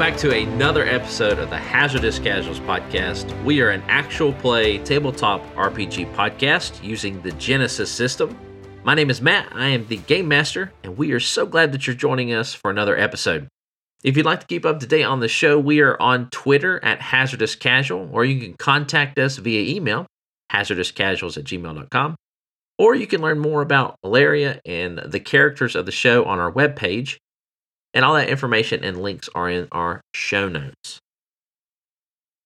back to another episode of the Hazardous Casuals podcast. We are an actual play tabletop RPG podcast using the Genesys system. My name is Matt, I am the Game Master, and we are so glad that you're joining us for another episode. If you'd like to keep up to date on the show, we are on Twitter at Hazardous Casual, or you can contact us via email, hazardouscasuals at gmail.com. Or you can learn more about Valeria and the characters of the show on our webpage, and all that information and links are in our show notes.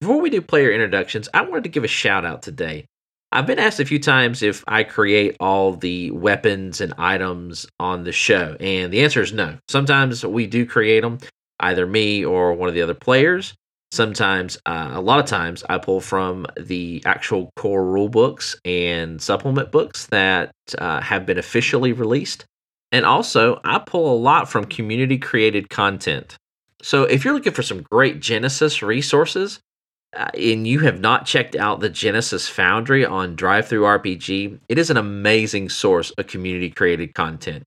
Before we do player introductions, I wanted to give a shout out today. I've been asked a few times if I create all the weapons and items on the show, and the answer is no. Sometimes we do create them, either me or one of the other players. Sometimes, uh, a lot of times, I pull from the actual core rule books and supplement books that uh, have been officially released. And also, I pull a lot from community created content. So if you're looking for some great Genesys resources, uh, and you have not checked out the Genesys Foundry on DriveThruRPG, it is an amazing source of community created content.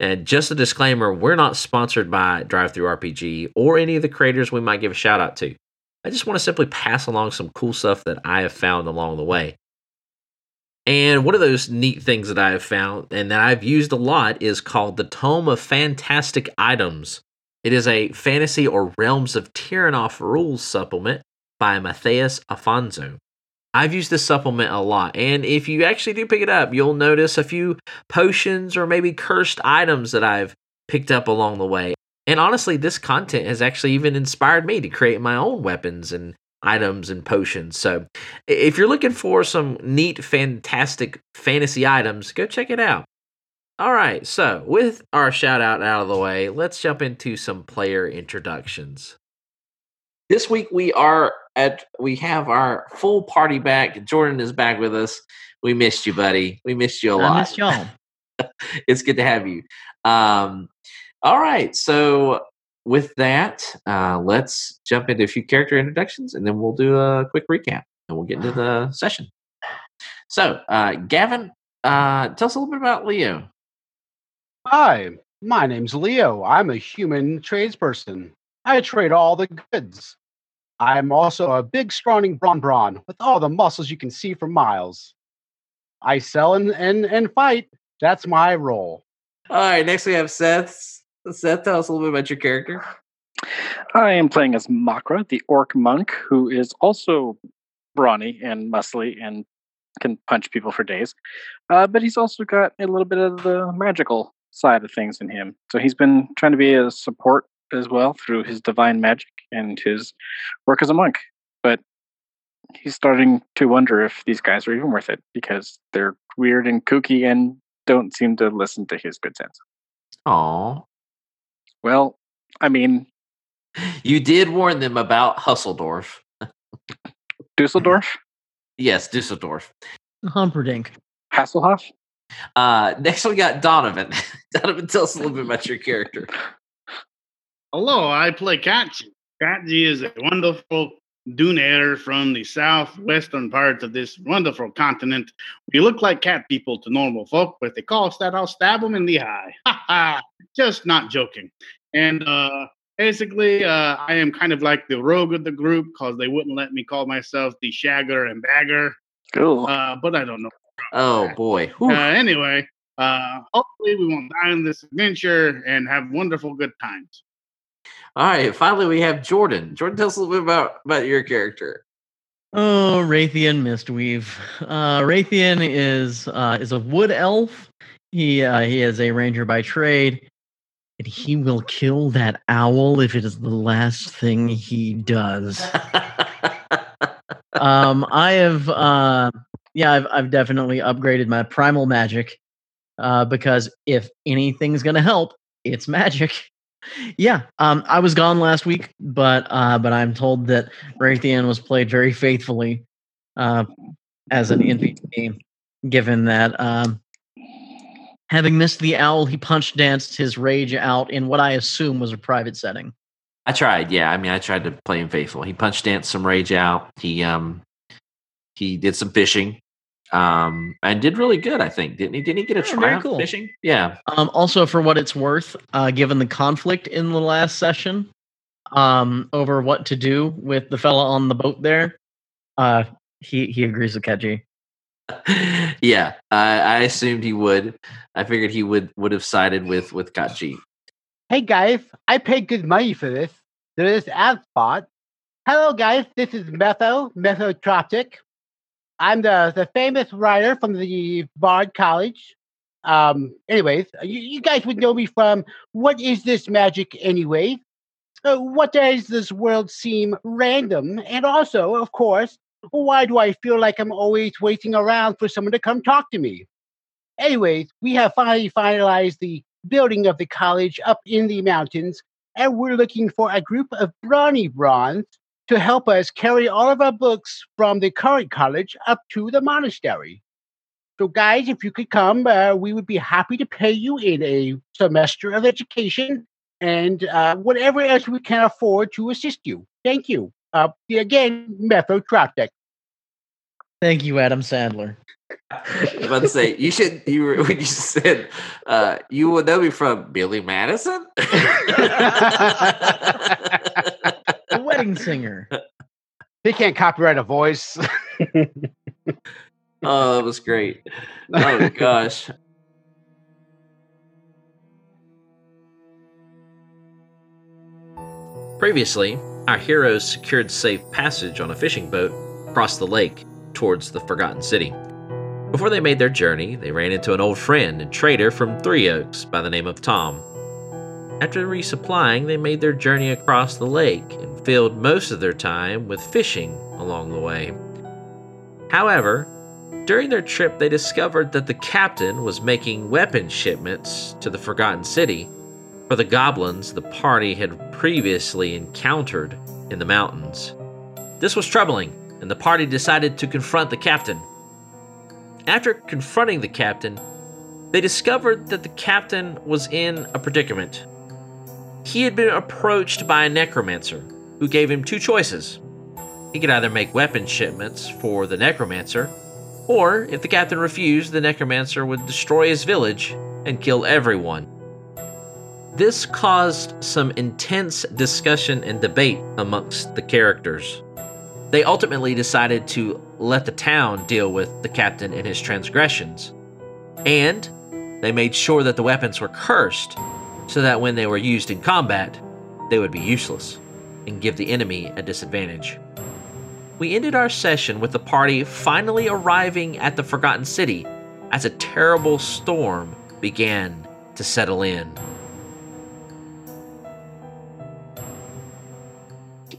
And just a disclaimer, we're not sponsored by DriveThruRPG or any of the creators we might give a shout out to. I just want to simply pass along some cool stuff that I have found along the way. And one of those neat things that I have found and that I've used a lot is called the Tome of Fantastic Items. It is a fantasy or realms of Terrinoth rules supplement by Matthias Afonso. I've used this supplement a lot, and if you actually do pick it up, you'll notice a few potions or maybe cursed items that I've picked up along the way. And honestly, this content has actually even inspired me to create my own weapons and items and potions. So if you're looking for some neat, fantastic fantasy items, go check it out. All right, so with our shout out out of the way, let's jump into some player introductions. This week we are at we have our full party back. Jordan is back with us. We missed you, buddy. We missed you a lot. I missed y'all. it's good to have you. Um, all right, so with that, uh, let's jump into a few character introductions and then we'll do a quick recap and we'll get into the session. So, uh, Gavin, uh, tell us a little bit about Leo. Hi, my name's Leo. I'm a human tradesperson. I trade all the goods. I'm also a big, scrawny brawn brawn with all the muscles you can see for miles. I sell and, and, and fight. That's my role. All right, next we have Seth. Seth, tell us a little bit about your character. I am playing as Makra, the orc monk, who is also brawny and muscly and can punch people for days. Uh, but he's also got a little bit of the magical side of things in him. So he's been trying to be a support as well through his divine magic and his work as a monk. But he's starting to wonder if these guys are even worth it because they're weird and kooky and don't seem to listen to his good sense. Aw. Well, I mean, You did warn them about Hussledorf. Dusseldorf, Yes, Dusseldorf. Humperdinck. Hasselhoff. Uh, next we got Donovan. Donovan, tell us a little bit about your character. Hello, I play Katji. Katji is a wonderful dunair from the southwestern part of this wonderful continent. We look like cat people to normal folk, but if they call us that, I'll stab them in the eye. Ha ha! Just not joking. And uh, basically, uh, I am kind of like the rogue of the group because they wouldn't let me call myself the shagger and bagger. Cool. Uh, but I don't know. Oh boy. Uh, anyway, uh, hopefully we won't die in this adventure and have wonderful good times. All right. Finally, we have Jordan. Jordan, tell us a little bit about about your character. Oh, Raytheon Mistweave. Uh, Raytheon is uh, is a wood elf. He uh, he is a ranger by trade, and he will kill that owl if it is the last thing he does. um, I have uh, yeah, I've I've definitely upgraded my primal magic uh, because if anything's gonna help, it's magic. Yeah, um, I was gone last week, but uh, but I'm told that Raytheon was played very faithfully uh, as an NPC, given that um, having missed the owl, he punch danced his rage out in what I assume was a private setting. I tried. Yeah, I mean, I tried to play him faithful. He punched danced some rage out. He um he did some fishing, um, and did really good. I think didn't he? Didn't he get a Yeah, very cool. fishing? Yeah. Um, also, for what it's worth, uh, given the conflict in the last session, um, over what to do with the fella on the boat there, uh, he he agrees with Kaji. yeah, I, I assumed he would. I figured he would would have sided with with Kachi. Hey guys, I paid good money for this. There is ad spot. Hello guys, this is Metho, Methotropic. I'm the, the famous writer from the Bard College. Um, anyways, you, you guys would know me from What is This Magic Anyway? Uh, what does this world seem random? And also, of course, why do I feel like I'm always waiting around for someone to come talk to me? Anyways, we have finally finalized the building of the college up in the mountains, and we're looking for a group of brawny bronze to help us carry all of our books from the current college up to the monastery. So, guys, if you could come, uh, we would be happy to pay you in a semester of education and uh, whatever else we can afford to assist you. Thank you. Uh, again, Methotropic. Thank you, Adam Sandler. I was about to say you should. You were when you said uh, you would know me from Billy Madison. The wedding singer. He can't copyright a voice. oh, that was great. Oh gosh. Previously, our heroes secured safe passage on a fishing boat across the lake towards the Forgotten City. Before they made their journey, they ran into an old friend and trader from Three Oaks by the name of Tom. After resupplying, they made their journey across the lake and filled most of their time with fishing along the way. However, during their trip, they discovered that the captain was making weapon shipments to the Forgotten City for the goblins the party had previously encountered in the mountains. This was troubling, and the party decided to confront the captain. After confronting the captain, they discovered that the captain was in a predicament. He had been approached by a necromancer who gave him two choices. He could either make weapon shipments for the necromancer, or if the captain refused, the necromancer would destroy his village and kill everyone. This caused some intense discussion and debate amongst the characters. They ultimately decided to let the town deal with the captain and his transgressions. And they made sure that the weapons were cursed so that when they were used in combat, they would be useless and give the enemy a disadvantage. We ended our session with the party finally arriving at the Forgotten City as a terrible storm began to settle in.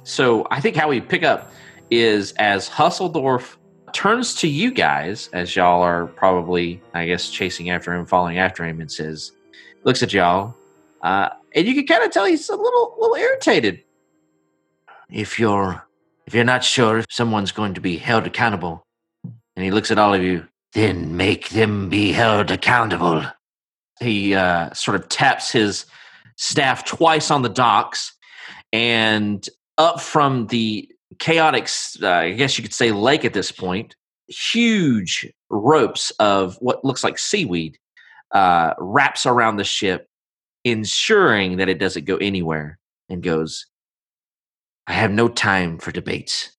So I think how we pick up is as Hussledorf turns to you guys, as y'all are probably, I guess, chasing after him, following after him, and says, looks at y'all, uh, and you can kind of tell he's a little, little irritated. If you're, if you're not sure if someone's going to be held accountable, and he looks at all of you, then make them be held accountable. He uh, sort of taps his staff twice on the docks, and up from the chaotic, uh, I guess you could say, lake at this point, huge ropes of what looks like seaweed uh, wraps around the ship, ensuring that it doesn't go anywhere, and goes, I have no time for debates.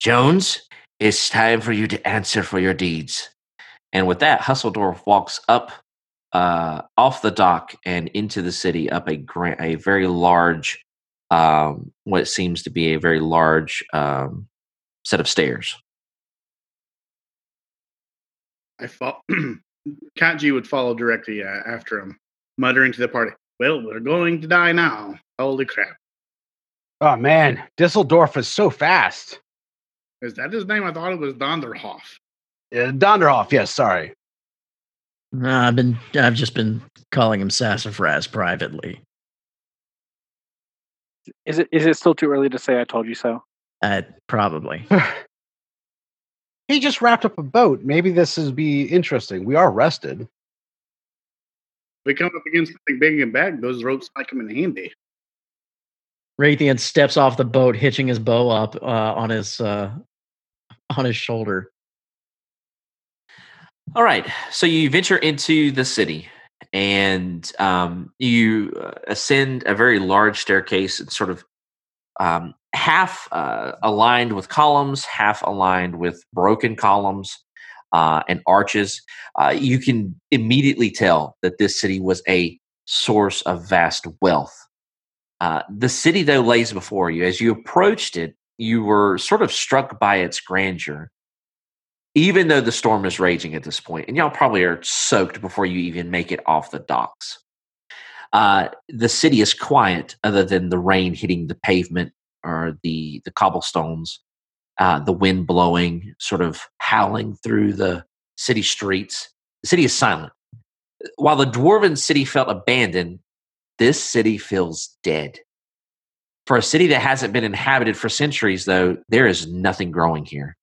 Jones, it's time for you to answer for your deeds. And with that, Hussledorf walks up uh, off the dock and into the city up a, gra- a very large um, what seems to be a very large um, set of stairs. I thought Kanji would follow directly uh, after him, muttering to the party, Well, we're going to die now. Holy crap. oh man, Disseldorf is so fast. Is that his name? I thought it was Donderhoff. Uh, Donderhoff, yes, sorry. No, I've been I've just been calling him Sassafras privately. Is it is it still too early to say I told you so? Uh, probably. he just wrapped up a boat. Maybe this is be interesting. We are rested. If we come up against something big and bad, those ropes might come in handy. Raytheon steps off the boat, hitching his bow up uh, on his uh, on his shoulder. All right, so you venture into the city and um, you uh, ascend a very large staircase and sort of um, half uh, aligned with columns, half aligned with broken columns uh, and arches. Uh, you can immediately tell that this city was a source of vast wealth. Uh, the city, though, lays before you. As you approached it, you were sort of struck by its grandeur, even though the storm is raging at this point, and y'all probably are soaked before you even make it off the docks. Uh, the city is quiet, other than the rain hitting the pavement or the the cobblestones, uh, the wind blowing, sort of howling through the city streets. The city is silent. While the dwarven city felt abandoned, this city feels dead. For a city that hasn't been inhabited for centuries, though, there is nothing growing here.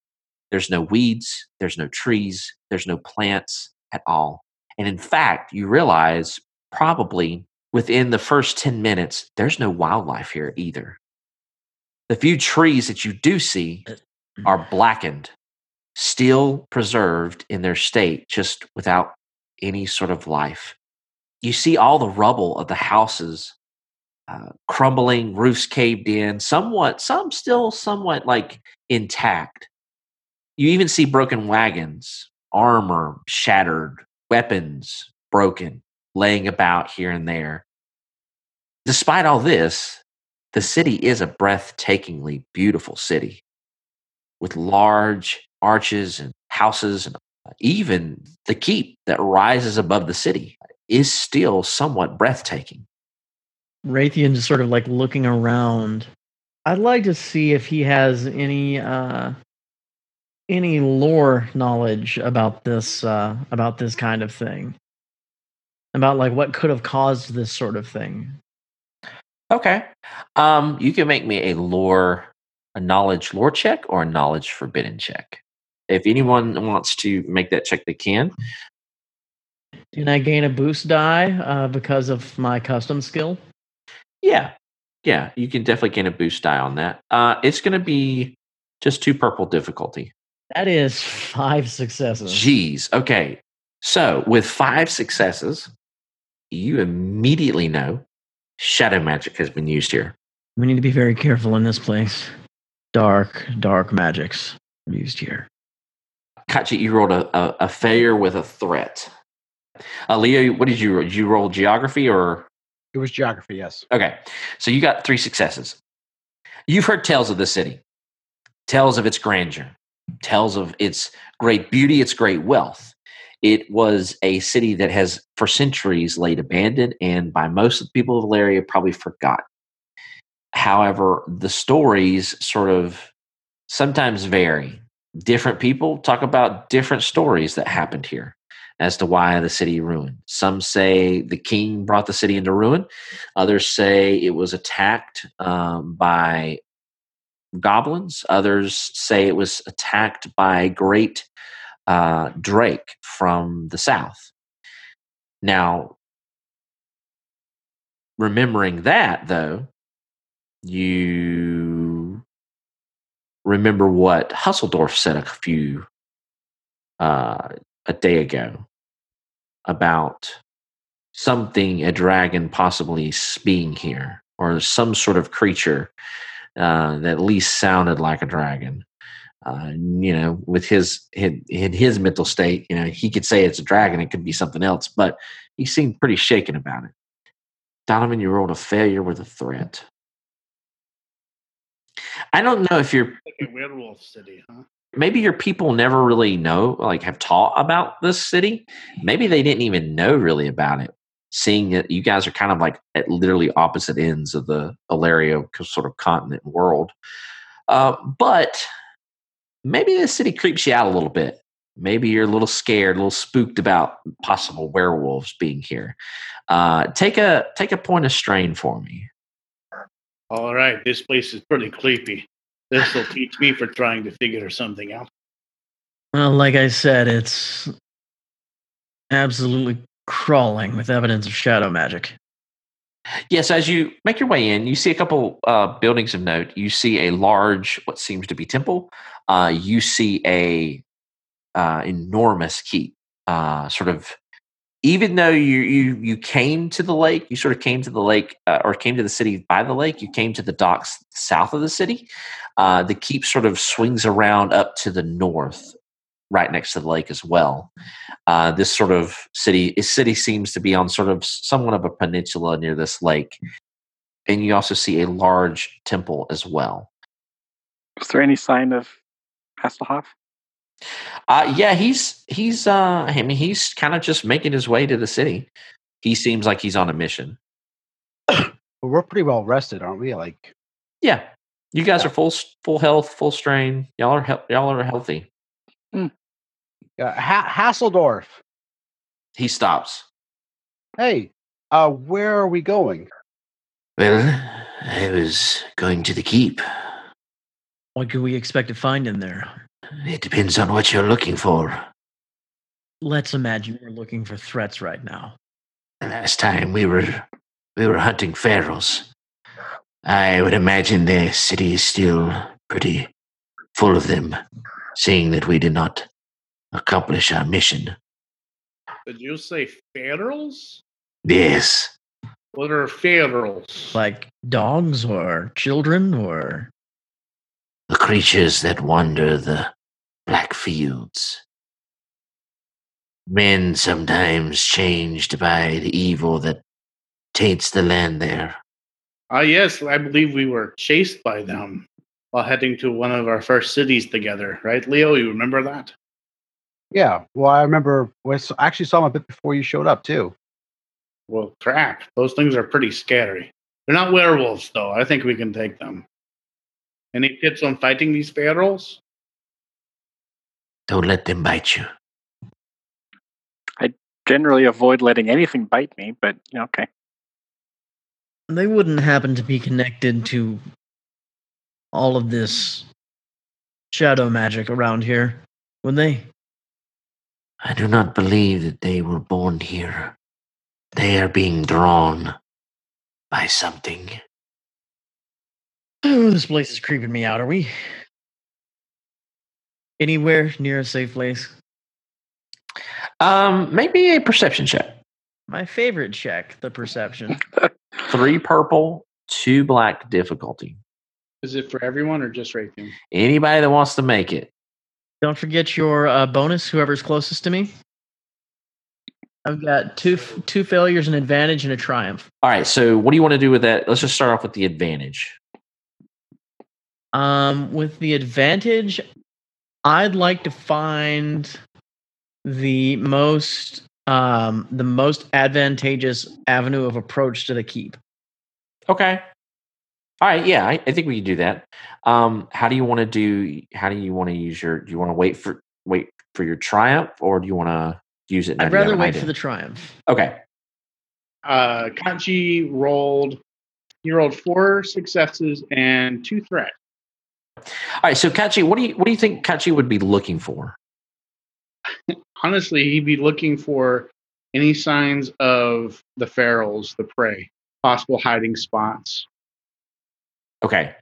There's no weeds, there's no trees, there's no plants at all. And in fact, you realize probably within the first 10 minutes, there's no wildlife here either. The few trees that you do see are blackened, still preserved in their state, just without any sort of life. You see all the rubble of the houses uh, crumbling, roofs caved in, somewhat, some still somewhat like intact. You even see broken wagons, armor shattered, weapons broken, laying about here and there. Despite all this, the city is a breathtakingly beautiful city with large arches and houses and even the keep that rises above the city is still somewhat breathtaking. Raytheon just sort of like looking around. I'd like to see if he has any uh any lore knowledge about this uh about this kind of thing. About like what could have caused this sort of thing. Okay. Um you can make me a lore a knowledge lore check or a knowledge forbidden check. If anyone wants to make that check they can. Can I gain a boost die uh, because of my custom skill? Yeah. Yeah, you can definitely gain a boost die on that. Uh, it's going to be just two purple difficulty. That is five successes. Jeez. Okay. So with five successes, you immediately know shadow magic has been used here. We need to be very careful in this place. Dark, dark magics are used here. Kachi, you rolled a, a, a failure with a threat. Uh, Leo, what did you roll? Did you roll geography or It was geography, yes. Okay, so you got three successes. You've heard tales of the city, tales of its grandeur, tales of its great beauty, its great wealth. It was a city that has, for centuries, laid abandoned and by most of the people of Valeria probably forgotten. However, the stories sort of sometimes vary. Different people talk about different stories that happened here as to why the city ruined. Some say the king brought the city into ruin. Others say it was attacked um, by goblins. Others say it was attacked by great uh, Drake from the south. Now, remembering that, though, you remember what Hussledorf said a few uh, a day ago about something, a dragon possibly being here, or some sort of creature uh, that at least sounded like a dragon. Uh, you know, with his in, in his mental state, you know, he could say it's a dragon. It could be something else, but he seemed pretty shaken about it. Donovan, you rolled a failure with a threat. I don't know if you're Like a werewolf city, huh? maybe your people never really know, like have taught about this city. Maybe they didn't even know really about it. Seeing that you guys are kind of like at literally opposite ends of the Valeria sort of continent world. Uh, but maybe this city creeps you out a little bit. Maybe you're a little scared, a little spooked about possible werewolves being here. Uh, take a take a point of strain for me. All right, this place is pretty creepy. This will teach me for trying to figure something out. Well, like I said, it's absolutely crawling with evidence of shadow magic. Yes, as you make your way in, you see a couple uh, buildings of note. You see a large, what seems to be temple. Uh, you see a uh, enormous keep, uh, sort of even though you you you came to the lake, you sort of came to the lake uh, or came to the city by the lake. You came to the docks south of the city. Uh, the keep sort of swings around up to the north, right next to the lake as well. Uh, this sort of city city seems to be on sort of somewhat of a peninsula near this lake, and you also see a large temple as well. Is there any sign of Hasselhoff? Uh, yeah, he's he's. Uh, I mean, he's kind of just making his way to the city. He seems like he's on a mission. But we're pretty well rested, aren't we? Like, Yeah, you guys are full full health, full strain. Y'all are hel- y'all are healthy. Uh, ha- Hasseldorf. He stops. Hey, uh, where are we going? Well, I was going to the keep. What can we expect to find in there? It depends on what you're looking for. Let's imagine we're looking for threats right now. Last time we were we were hunting ferals. I would imagine the city is still pretty full of them, seeing that we did not accomplish our mission. Did you say ferals? Yes, What are ferals? Like dogs or children or the creatures that wander the black fields. Men sometimes changed by the evil that taints the land there. Ah, yes, I believe we were chased by them while heading to one of our first cities together, right, Leo? You remember that? Yeah, well, I remember. I actually saw him a bit before you showed up too. Well, crap. Those things are pretty scary. They're not werewolves, though. I think we can take them. Any tips on fighting these ferals? Don't let them bite you. I generally avoid letting anything bite me, but okay. they wouldn't happen to be connected to all of this shadow magic around here, would they? I do not believe that they were born here. They are being drawn by something. Oh, this place is creeping me out. Are we anywhere near a safe place? Um, maybe a perception check. My favorite check, the perception. Three purple, two black difficulty. Is it for everyone or just Raytheon? Anybody that wants to make it. Don't forget your uh, bonus. Whoever's closest to me. I've got two two failures, an advantage, and a triumph. All right. So, what do you want to do with that? Let's just start off with the advantage. Um, with the advantage, I'd like to find the most um the most advantageous avenue of approach to the keep. Okay. All right. Yeah, I, I think we can do that. Um, how do you want to do? How do you want to use your? Do you want to wait for wait for your triumph, or do you want to use it? now I'd rather wait idea? for the triumph. Okay. Uh, Kachi rolled. He rolled four successes and two threats. All right. So, Kachi, what do you what do you think Kachi would be looking for? Honestly, he'd be looking for any signs of the ferals, the prey, possible hiding spots. Okay.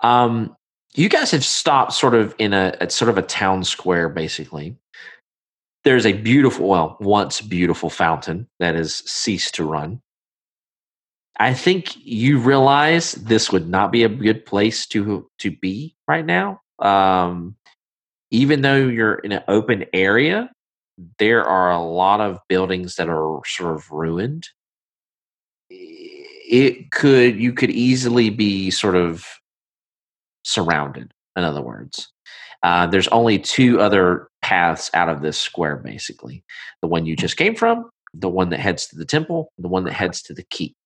Um, you guys have stopped sort of in a, a sort of a town square, basically. There's a beautiful, well, once beautiful fountain that has ceased to run. I think you realize this would not be a good place to to be right now. Um, even though you're in an open area, there are a lot of buildings that are sort of ruined it could you could easily be sort of surrounded in other words. Uh, there's only two other paths out of this square basically. The one you just came from the one that heads to the temple the one that heads to the keep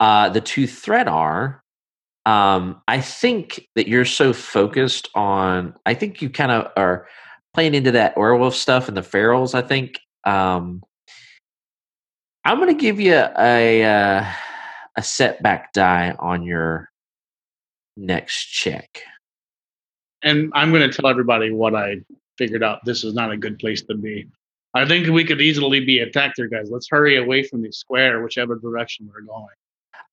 uh, the two threat are um, i think that you're so focused on i think you kind of are playing into that werewolf stuff and the ferals i think. Um, I'm going to give you a uh, a setback die on your next check. And I'm going to tell everybody what I figured out. This is not a good place to be. I think we could easily be attacked here, guys. Let's hurry away from the square, whichever direction we're going.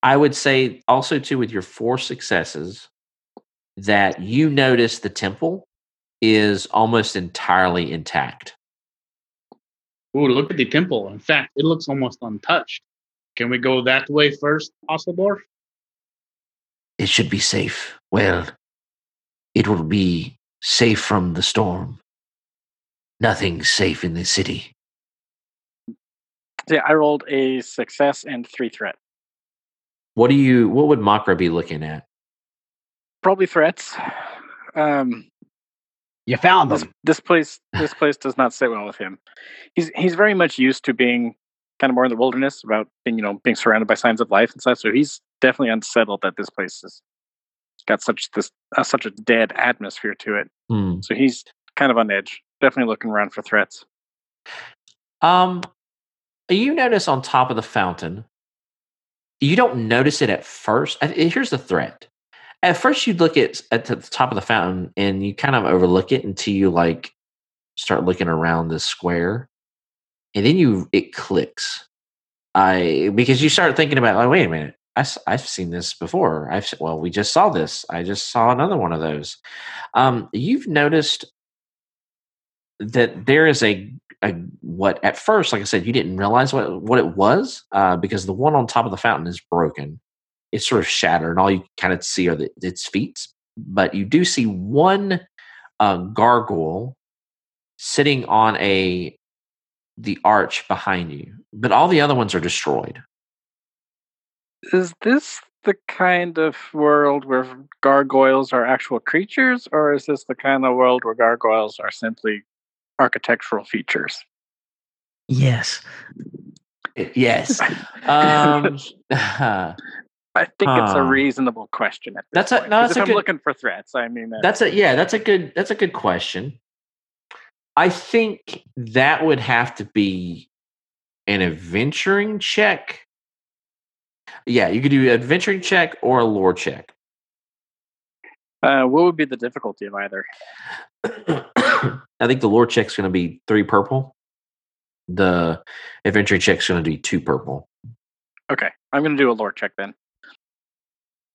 I would say also too with your four successes that you notice the temple is almost entirely intact. Ooh, look at the temple. In fact, it looks almost untouched. Can we go that way first, Osseldorf? It should be safe. Well, it will be safe from the storm. Nothing's safe in this city. Yeah, I rolled a success and three threat. What do you? What would Makra be looking at? Probably threats. Um, You found this them. this place this place does not sit well with him. He's he's very much used to being kind of more in the wilderness, about being you know being surrounded by signs of life and stuff. So he's definitely unsettled that this place has got such this uh, such a dead atmosphere to it. Hmm. So he's kind of on edge. Definitely looking around for threats. Um, you notice on top of the fountain, you don't notice it at first. Here's the threat. At first, you'd look at at the top of the fountain and you kind of overlook it until you like start looking around the square, and then you it clicks. I because you start thinking about like, wait a minute, I, have seen this before. I've well, we just saw this. I just saw another one of those. Um, you've noticed that there is a, a what at first, like I said, you didn't realize what what it was uh, because the one on top of the fountain is broken. It's sort of shattered, and all you kind of see are the, its feet. But you do see one uh, gargoyle sitting on a the arch behind you, but all the other ones are destroyed. Is this the kind of world where gargoyles are actual creatures, or is this the kind of world where gargoyles are simply architectural features? Yes. Yes. Um, I think it's a reasonable question. That's a- no, that's if a I'm good- looking for threats, I mean uh, That's a yeah, that's a good that's a good question. I think that would have to be an adventuring check. Yeah, you could do an adventuring check or a lore check. uh, what would be the difficulty of either? I think the lore check's going to be three purple. The adventuring check's going to be two purple. Okay, I'm going to do a lore check then.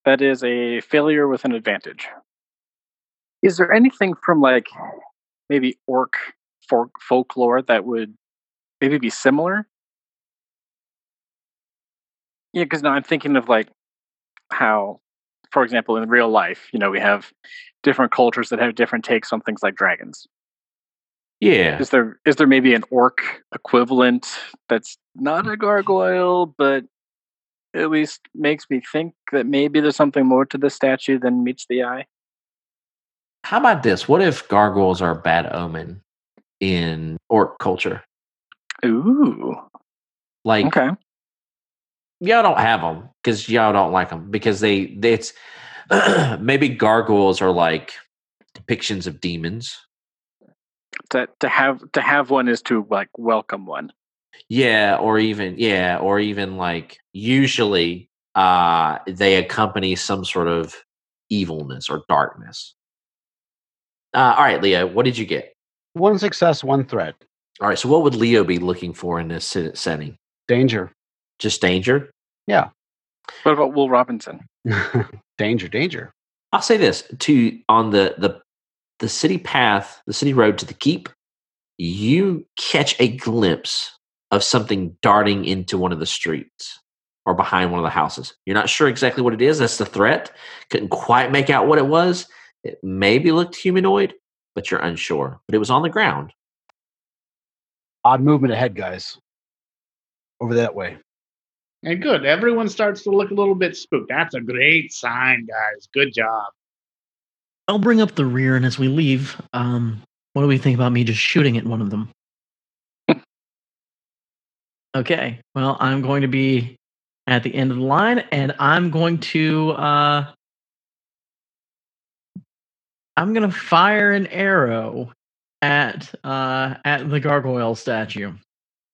That is a failure with an advantage. Is there anything from like maybe orc folk folklore that would maybe be similar? Yeah, because now I'm thinking of like how, for example, in real life, you know, we have different cultures that have different takes on things like dragons. Yeah, Is there is there maybe an orc equivalent that's not a mm-hmm. gargoyle, but at least makes me think that maybe there's something more to the statue than meets the eye? How about this? What if gargoyles are a bad omen in orc culture? Ooh. Like Okay. y'all don't have them because y'all don't like them because they, they it's maybe gargoyles are like depictions of demons. To to have to have one is to like welcome one. Yeah, or even yeah, or even like usually uh they accompany some sort of evilness or darkness. Uh, all right, Leo, what did you get? One success, one threat. All right, so what would Leo be looking for in this setting? Danger. Just danger? Yeah. What about Will Robinson? danger, danger. I'll say this to on the the the city path, the city road to the keep, you catch a glimpse of something darting into one of the streets or behind one of the houses. You're not sure exactly what it is. That's the threat. Couldn't quite make out what it was. It maybe looked humanoid, but you're unsure. But it was on the ground. Odd movement ahead, guys. Over that way. And good. Everyone starts to look a little bit spooked. That's a great sign, guys. Good job. I'll bring up the rear, and as we leave, um, what do we think about me just shooting at one of them? Okay. Well, I'm going to be at the end of the line, and I'm going to uh, I'm going to fire an arrow at uh, at the gargoyle statue,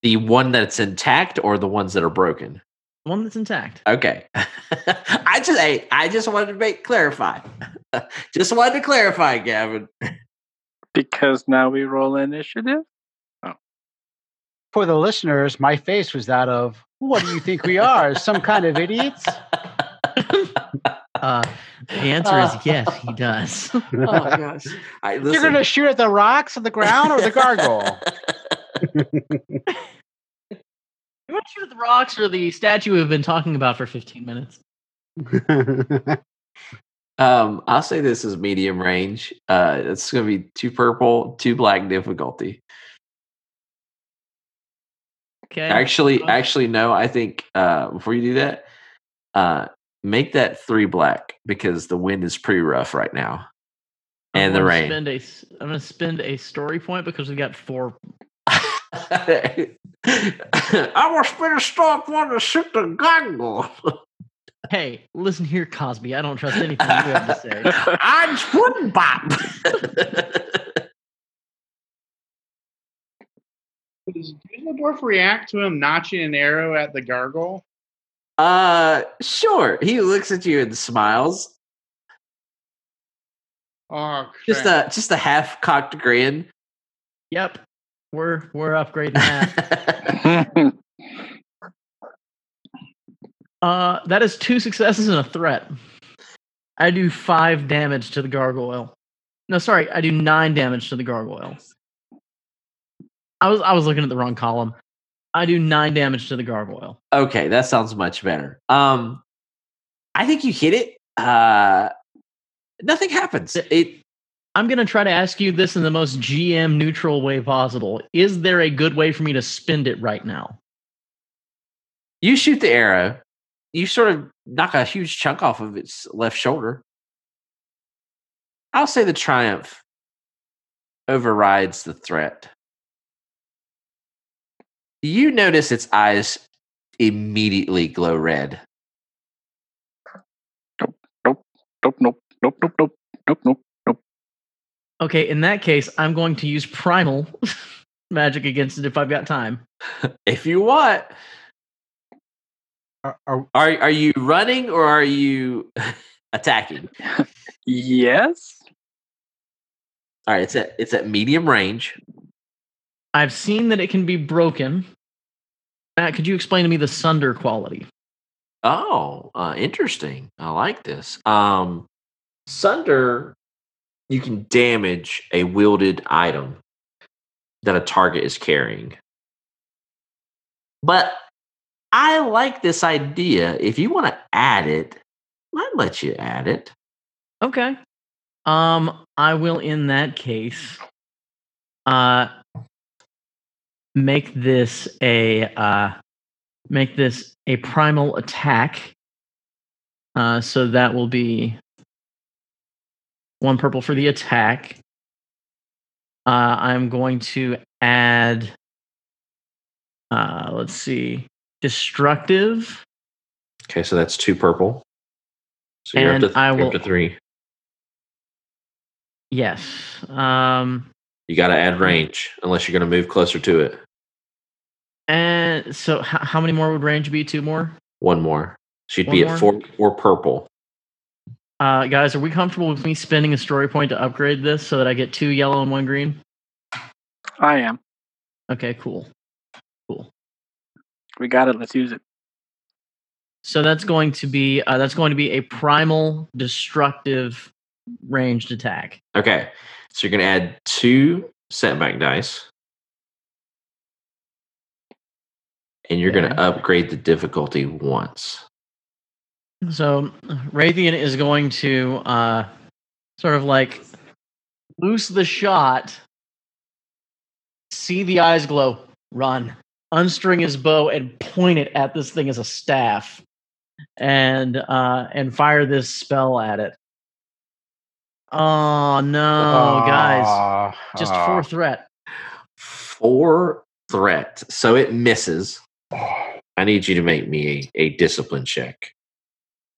The one that's intact or the ones that are broken? the one that's intact. Okay. I just hey, I just wanted to make clarify. just wanted to clarify, Gavin. Because now we roll initiative. For the listeners, my face was that of, what do you think we are? Some kind of idiots? Uh, the answer is yes, he does. oh gosh. I, You're going to shoot at the rocks on the ground or the gargoyle? You want to shoot at the rocks or the statue we've been talking about for 15 minutes? Um, I'll say this is medium range. Uh, it's going to be two purple, two black difficulty. Okay. Actually, Uh, actually, no. I think uh, before you do that, uh, make that three black because the wind is pretty rough right now, and the rain. Spend a, I'm going to spend a story point because we got four. I will spend a stock one to shoot the goggle. Hey, listen here, Cosby. I don't trust anything you have to say. I'm Spun Bop. Does Dusseldorf react to him notching an arrow at the gargoyle? uh, sure. He looks at you and smiles. Oh, Just a just a half cocked grin. Yep. We're we're upgrading that. Uh, that is two successes and a threat. I do five damage to the gargoyle. No, sorry, I do nine damage to the gargoyle. I was I was looking at the wrong column. I do nine damage to the gargoyle. okay, that sounds much better. Um, I think you hit it. Uh, nothing happens. It I'm gonna try to ask you this in the most GM neutral way possible. Is there a good way for me to spend it right now? you shoot the arrow. You sort of knock a huge chunk off of its left shoulder. I'll say the triumph overrides the threat. You notice its eyes immediately glow red. nope, nope, nope, nope, nope, nope, nope, nope, nope. nope. Okay, in that case, I'm going to use primal magic against it if I've got time. If you want, Are- are- are are you running or are you attacking? Yes. All right, it's at it's at medium range. I've seen that it can be broken. Matt, could you explain to me the sunder quality? Oh, uh, interesting. I like this. Um, Sunder, you can damage a wielded item that a target is carrying. But I like this idea. If you want to add it, I'd let you add it. Okay. Um, I will in that case uh make this a uh make this a primal attack. Uh so that will be one purple for the attack. Uh I'm going to add uh let's see destructive Okay, so that's two purple. So you're And up to, I you're up will- to three. yes um You got to add range unless you're going to move closer to it. And so h- how many more would range be two more One more. She'd One be more? at four, four purple. Uh, guys, are we comfortable with me spending a story point to upgrade this so that I get two yellow and one green? I am. Okay, cool. cool. We got it. Let's use it. So that's going to be uh, that's going to be a primal destructive ranged attack. Okay. So you're going to add two setback dice. And you're going to upgrade the difficulty once. So Raytheon is going to uh, sort of like loose the shot, see the eyes glow, run, unstring his bow, and point it at this thing as a staff, and uh, and fire this spell at it. Oh no, guys! Ah, Just four threat. Four threat. So it misses. I need you to make me a, a discipline check.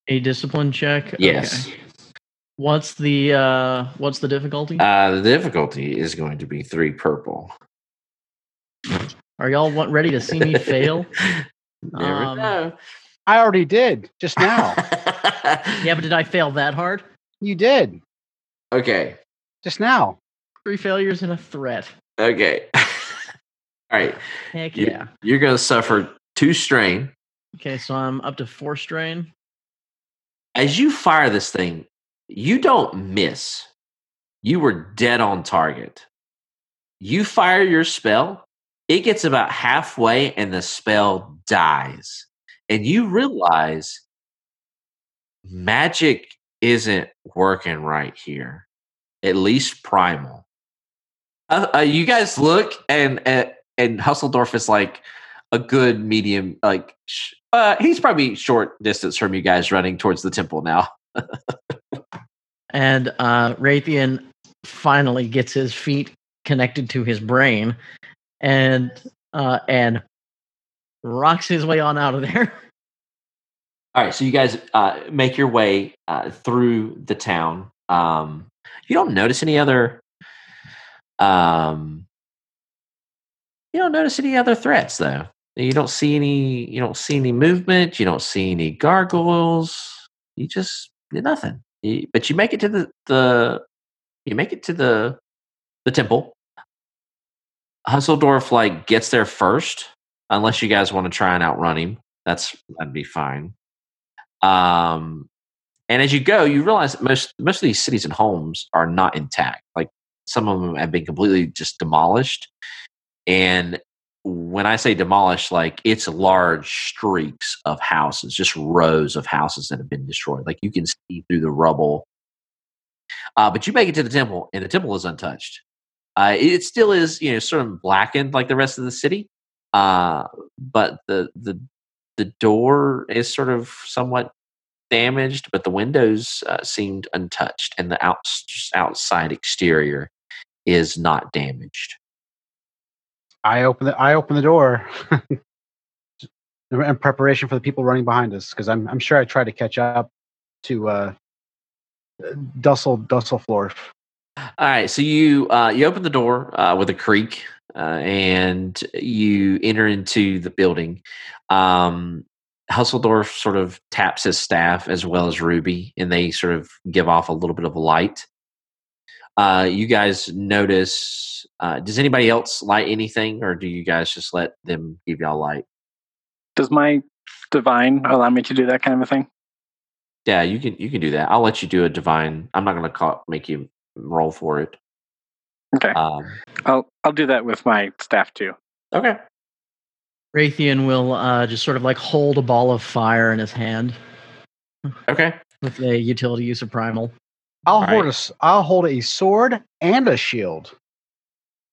A discipline check. Yes. Okay. What's the uh, what's the difficulty? Uh, the difficulty is going to be three purple. Are y'all want, ready to see me fail? Never Um, know. I already did just now. Yeah, but did I fail that hard? you did okay. just now. Three failures and a threat. Okay. All right. Heck You- yeah. You're going to suffer two strain. Okay, so I'm up to four strain. As you fire this thing, you don't miss. You were dead on target. You fire your spell, it gets about halfway and the spell dies. And you realize magic isn't working right here, at least primal. Uh, uh, you guys look, and uh, and Hussledorf is like a good medium, like sh- uh, he's probably short distance from you guys running towards the temple now. and uh, Raytheon finally gets his feet connected to his brain, and uh, and rocks his way on out of there. All right, so you guys uh, make your way uh, through the town. Um, you don't notice any other. Um, you don't notice any other threats, though. You don't see any. You don't see any movement. You don't see any gargoyles. You just nothing. You, but you make it to the the. You make it to the the temple. Hussledorf like gets there first, unless you guys want to try and outrun him. That's that'd be fine. Um, and as you go, you realize that most most of these cities and homes are not intact. Like some of them have been completely just demolished. And when I say demolished, like it's large streaks of houses, just rows of houses that have been destroyed. Like you can see through the rubble. Uh, but you make it to the temple, and the temple is untouched. Uh, it still is, you know, sort of blackened like the rest of the city. Uh, but the the the door is sort of somewhat damaged, but the windows uh, seemed untouched, and the out, outside exterior is not damaged. I open the I open the door in preparation for the people running behind us because I'm I'm sure I tried to catch up to uh, Dussel Dusselflorf. All right, so you uh, you open the door uh, with a creak, uh, and you enter into the building. Um, Hussledorf sort of taps his staff as well as Ruby, and they sort of give off a little bit of light. Uh, you guys notice? Uh, does anybody else light anything, or do you guys just let them give y'all light? Does my divine allow me to do that kind of a thing? Yeah, you can. You can do that. I'll let you do a divine. I'm not going to make you roll for it. Okay. Um, I'll I'll do that with my staff too. Okay. Raytheon will uh, just sort of like hold a ball of fire in his hand. Okay. With a utility use of primal. I'll All hold right. a I'll hold a sword and a shield.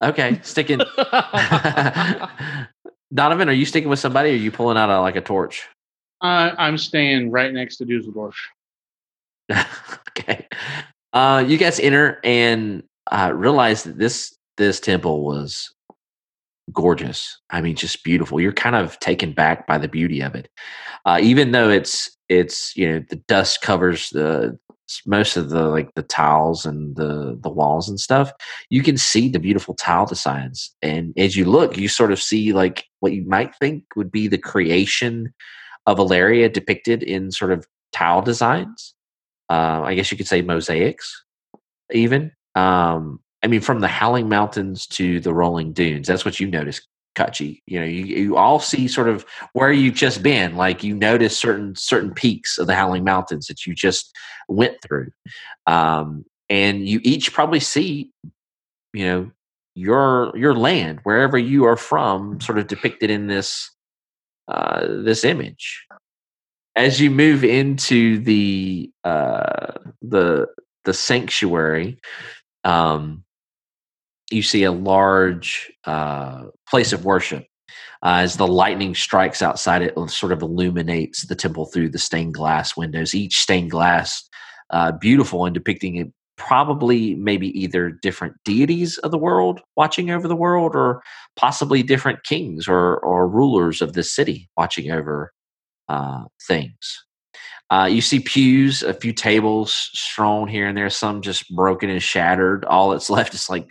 Okay, sticking. Donovan, are you sticking with somebody? Or are you pulling out a, like a torch? Uh, I'm staying right next to Dusseldorf. okay. Uh, you guys enter and uh, realize that this this temple was gorgeous. I mean, just beautiful. You're kind of taken back by the beauty of it, uh, even though it's it's you know the dust covers the most of the like the tiles and the the walls and stuff. You can see the beautiful tile designs, and as you look, you sort of see like what you might think would be the creation of Valeria depicted in sort of tile designs. Uh, I guess you could say mosaics, even. Um, I mean, from the Howling Mountains to the Rolling Dunes. That's what you notice, Kachi. You know, you, you all see sort of where you've just been. Like you notice certain certain peaks of the Howling Mountains that you just went through, um, and you each probably see, you know, your your land wherever you are from, sort of depicted in this uh, this image. As you move into the uh, the the sanctuary, um, you see a large uh, place of worship. Uh, as the lightning strikes outside, it sort of illuminates the temple through the stained glass windows. Each stained glass, uh, beautiful and depicting probably maybe either different deities of the world watching over the world, or possibly different kings or or rulers of the city watching over uh, things. Uh, you see pews, a few tables strewn here and there, some just broken and shattered. All that's left is like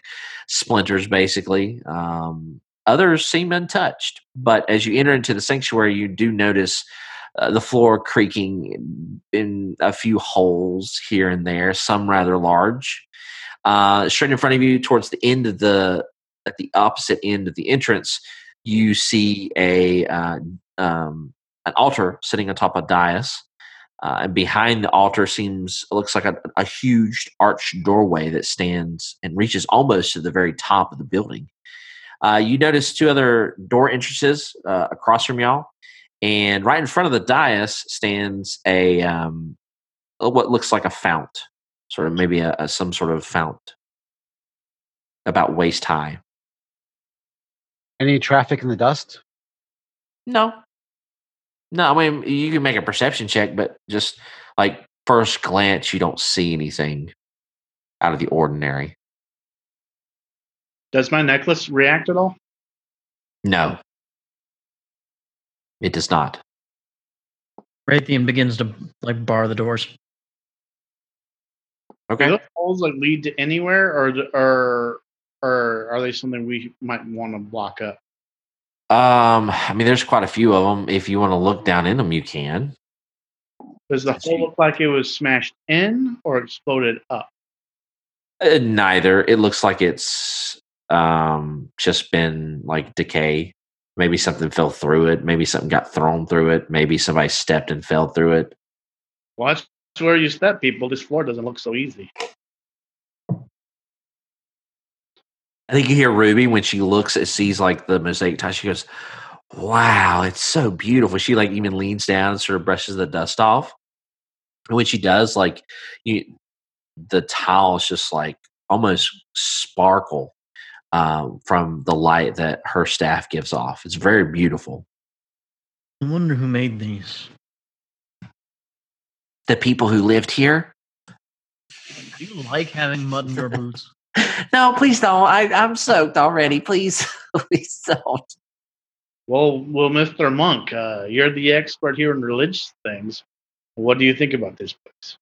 splinters, basically. Um, others seem untouched. But as you enter into the sanctuary, you do notice uh, the floor creaking in a few holes here and there, some rather large. Uh, straight in front of you, towards the end of the at the opposite end of the entrance, you see a uh, um, an altar sitting atop a dais. Uh, and behind the altar seems looks like a, a, huge arched doorway that stands and reaches almost to the very top of the building. Uh, you notice two other door entrances uh, across from y'all, and right in front of the dais stands a um, what looks like a fount, sort of maybe a, a some sort of fount about waist high. Any traffic in the dust? No. No, I mean you can make a perception check, but just like first glance, you don't see anything out of the ordinary. Does my necklace react at all? No. It does not. Raytheon begins to like bar the doors. Do Okay. those holes like lead to anywhere, or or or are they something we might want to block up? Um, I mean, there's quite a few of them. If you want to look down in them, you can. Does the hole look like it was smashed in or exploded up? Uh, neither. It looks like it's um just been like decay. Maybe something fell through it. Maybe something got thrown through it. Maybe somebody stepped and fell through it. Well, that's where you step, people. This floor doesn't look so easy. I think you hear Ruby when she looks at sees like the mosaic tile. She goes, "Wow, it's so beautiful." She like even leans down and sort of brushes the dust off. And when she does, like you, the tiles just like almost sparkle um, from the light that her staff gives off. It's very beautiful. I wonder who made these. The people who lived here. Do you like having mud in your boots? No, please don't. I, I'm soaked already. Please, please don't. Well, well, Mister Monk, uh, you're the expert here in religious things. What do you think about this place?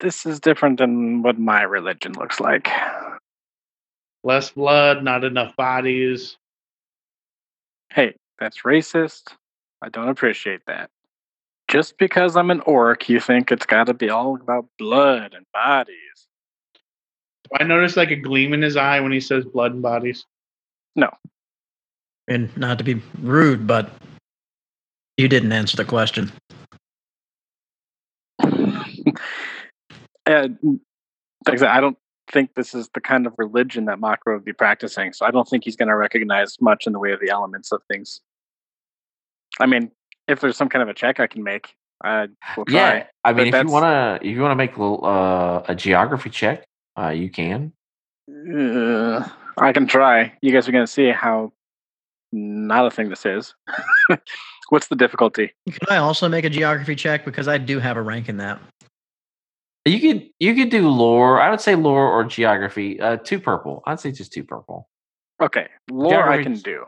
This is different than what my religion looks like. Less blood, not enough bodies. Hey, that's racist. I don't appreciate that. Just because I'm an orc, you think it's got to be all about blood and bodies. Do I notice like a gleam in his eye when he says blood and bodies? No. And not to be rude, but you didn't answer the question. Uh, I don't think this is the kind of religion that Makro would be practicing, so I don't think he's going to recognize much in the way of the elements of things. I mean, if there's some kind of a check I can make, uh, we'll try. Yeah, I mean, but if you want to, if you want to make a little, uh, a geography check, uh, you can. Uh, I can try. You guys are going to see how not a thing this is. What's the difficulty? Can I also make a geography check because I do have a rank in that? You could you could do lore. I would say lore or geography. Uh, two purple. I'd say just two purple. Okay, lore I can do.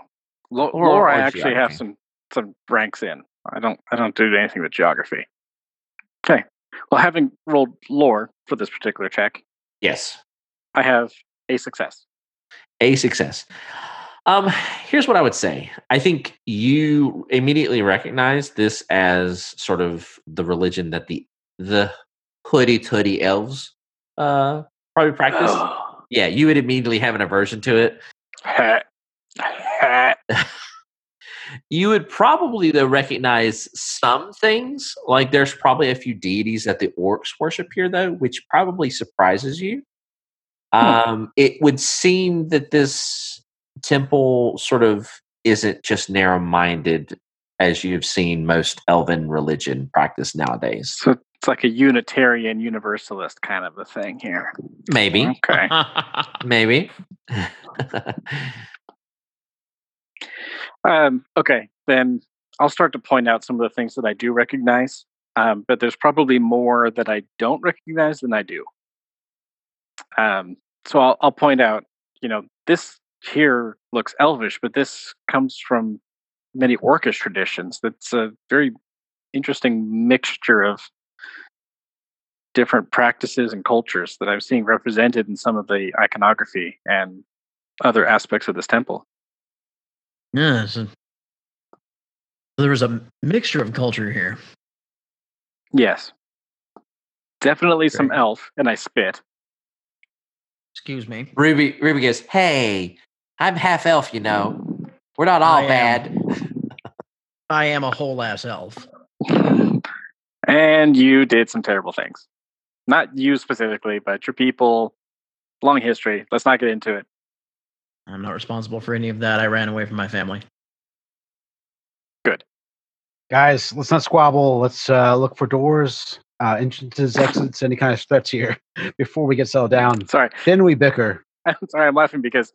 Lo- Or- lore I or actually have some some ranks in. I don't I don't do anything with geography. Okay. Well, having rolled lore for this particular check, Yes, I have a success. a success. Um, here's what I would say. I think you immediately recognize this as sort of the religion that the the hoodie tooty elves uh probably practice. yeah, you would immediately have an aversion to it. You would probably though recognize some things. Like there's probably a few deities that the orcs worship here though which probably surprises you. Um it would seem that this temple sort of isn't just narrow-minded as you've seen most elven religion practice nowadays. So it's like a Unitarian Universalist kind of a thing here. maybe. Okay. maybe Um, okay, then I'll start to point out some of the things that I do recognize, um, but there's probably more that I don't recognize than I do. Um, so I'll, I'll point out, you know, this here looks elvish, but this comes from many orcish traditions. That's a very interesting mixture of different practices and cultures that I'm seeing represented in some of the iconography and other aspects of this temple. Yes. There was a mixture of culture here. Yes. Definitely some elf, and I spit. Excuse me. ruby ruby goes hey i'm half elf you know we're not all I am. bad I am a whole ass elf. and you did some terrible things. Not you specifically, but your people. Long history. Let's not get into it. I'm not responsible for any of that. I ran away from my family. Good. Guys, let's not squabble. Let's uh, look for doors, uh, entrances, exits, any kind of threats here before we get settled down. Sorry, Then we bicker. I'm sorry. I'm laughing because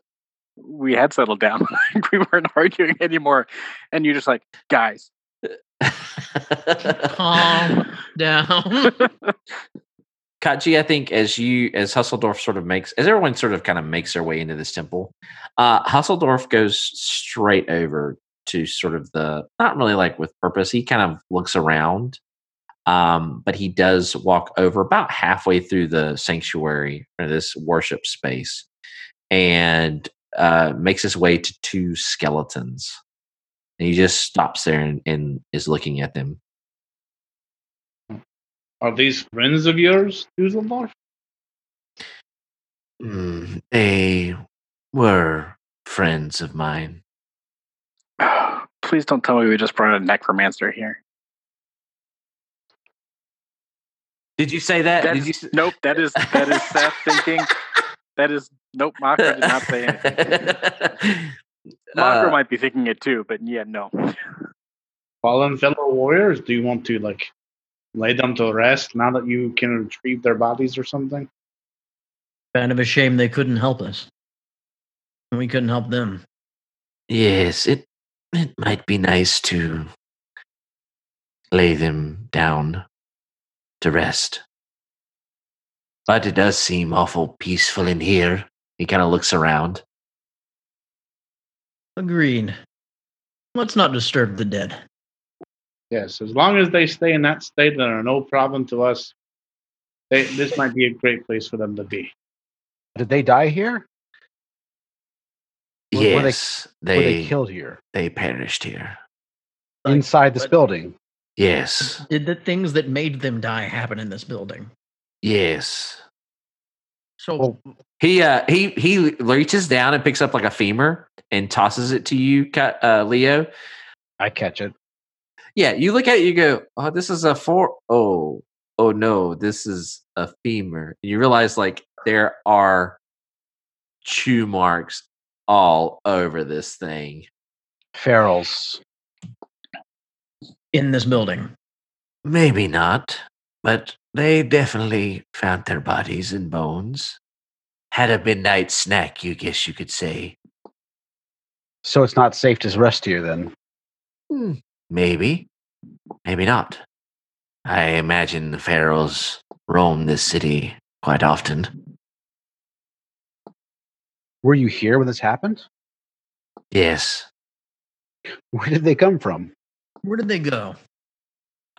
we had settled down. We weren't arguing anymore, and you're just like, guys. Calm down. Kachi, I think as you as Hussledorf sort of makes as everyone sort of kind of makes their way into this temple, uh Hussledorf goes straight over to sort of the not really like with purpose. He kind of looks around. Um, but he does walk over about halfway through the sanctuary or this worship space and uh makes his way to two skeletons. And he just stops there and, and is looking at them. Are these friends of yours, Dusseldorf? Mm, they were friends of mine. Please don't tell me we just brought a necromancer here. Did you say that? That's, Did you s- nope, that is that is Seth thinking. That is nope. Makra did not say anything. Makra Uh, might be thinking it too, but yeah, no. Fallen fellow warriors? Do you want to like lay them to rest now that you can retrieve their bodies or something? kind of a shame they couldn't help us. And we couldn't help them. Yes, it it might be nice to lay them down to rest. But it does seem awful peaceful in here. He kind of looks around. Agreed. Let's not disturb the dead. Yes, as long as they stay in that state, they are no problem to us. They, this might be a great place for them to be. Did they die here? Were- were they- yes, Were they they killed here they perished here. Like, inside this but- building? Yes, Did the things that made them die happen in this building? yes. So Well, He uh he he reaches down and picks up like a femur and tosses it to you, uh, Leo. I catch it. Yeah, you look at it, you go, "Oh, this is a four oh oh no, this is a femur." And you realize like there are chew marks all over this thing. Ferals. in this building. Maybe not, but they definitely found their bodies and bones. Had a midnight snack, you guess you could say. So it's not safe to rest here then. Hmm, maybe, maybe not. I imagine the ferals roam this city quite often. Were you here when this happened? Yes, Where did they come from? Where did they go?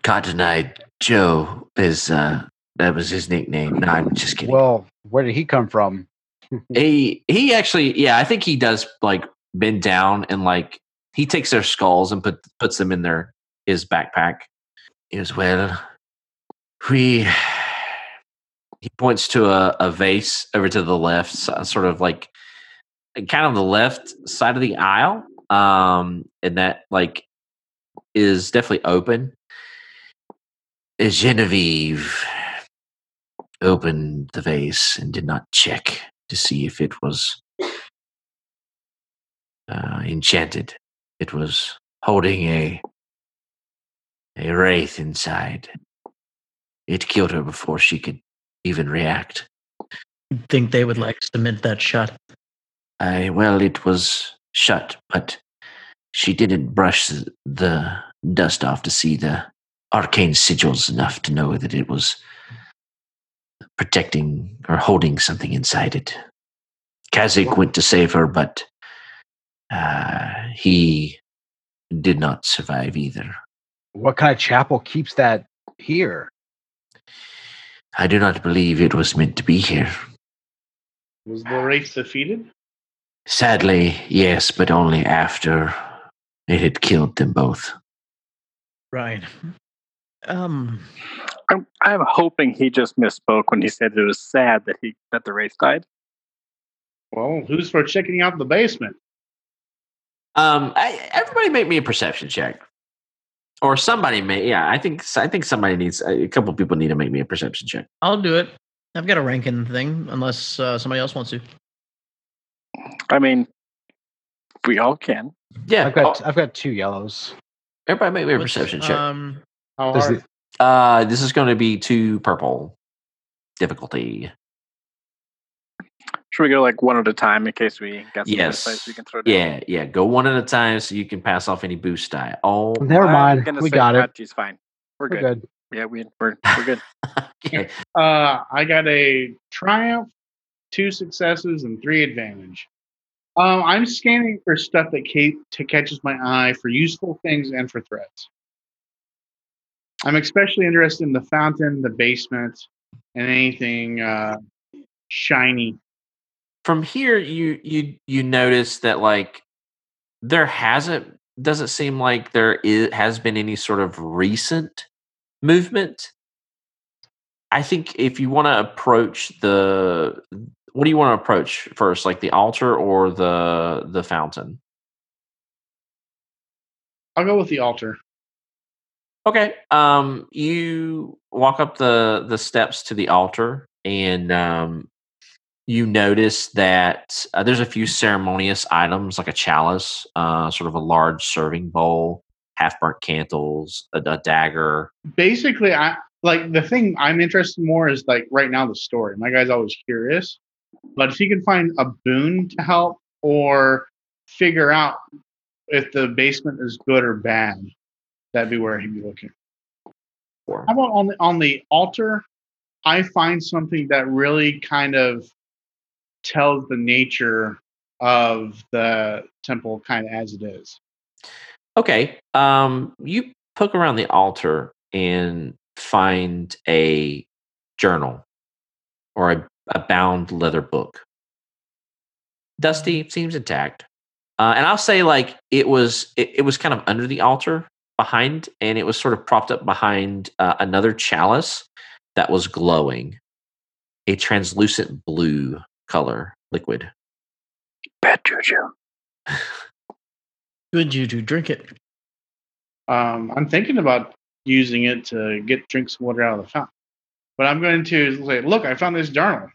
Cotton Eyed Joe is uh that was his nickname. No, I'm just kidding. Well, where did he come from? He he actually yeah, I think he does like bend down and like he takes their skulls and put puts them in their his backpack. as well. We He points to a, a vase over to the left, sort of like kind of the left side of the aisle. Um and that like is definitely open. Genevieve opened the vase and did not check to see if it was uh, enchanted. It was holding a a wraith inside. It killed her before she could even react. You'd think they would like cement that shut. I well, it was shut, but she didn't brush the, the dust off to see the arcane sigils enough to know that it was protecting or holding something inside it. Kazik went to save her, but uh, he did not survive either. What kind of chapel keeps that here? I do not believe it was meant to be here. Was the wraith defeated? Sadly, yes, but only after it had killed them both. Right. Um I'm I'm hoping he just misspoke when he said it was sad that he that the wraith died. Well, who's for checking out the basement? Um, I, everybody make me a perception check, or somebody may. Yeah, I think I think somebody needs a couple people need to make me a perception check. I'll do it. I've got a ranking thing, unless uh, somebody else wants to. I mean, we all can. Yeah. I've got oh, I've got two yellows. everybody make me a What's, perception check. Um, How hard? the- Uh, this is going to be two purple difficulty. Should we go like one at a time in case we got some Yes. dice we can throw down? Yeah, yeah. Go one at a time so you can pass off any boost die. Oh, Never mind. We got it. Patchy's fine. We're We're good. good. Yeah, we we're we're good. okay. Uh, I got a triumph, two successes, and three advantage. Um, I'm scanning for stuff that ca- to catches my eye for useful things and for threats. I'm especially interested in the fountain, the basement, and anything uh, shiny. From here, you you you notice that like there hasn't doesn't seem like there is, has been any sort of recent movement. I think if you want to approach the what do you want to approach first, like the altar or the the fountain? I'll go with the altar. Okay. Um, you walk up the the steps to the altar, and um, you notice that uh, there's a few ceremonious items, like a chalice, uh, sort of a large serving bowl, half burnt candles, a, a dagger. Basically, I like the thing I'm interested more is like right now the story. My guy's always curious, but if he can find a boon to help or figure out if the basement is good or bad, that'd be where he'd be looking. How about on the on the altar? I find something that really kind of tells the nature of the temple kind of as it is. Okay. Um, you poke around the altar and find a journal or a, a bound leather book. Dusty seems intact, uh, and I'll say like it was it, it was kind of under the altar behind, and it was sort of propped up behind uh, another chalice that was glowing, a translucent blue color liquid. Bad juju. good you to drink it. Um, I'm thinking about using it to get drink some water out of the fountain. But I'm going to say, look, I found this journal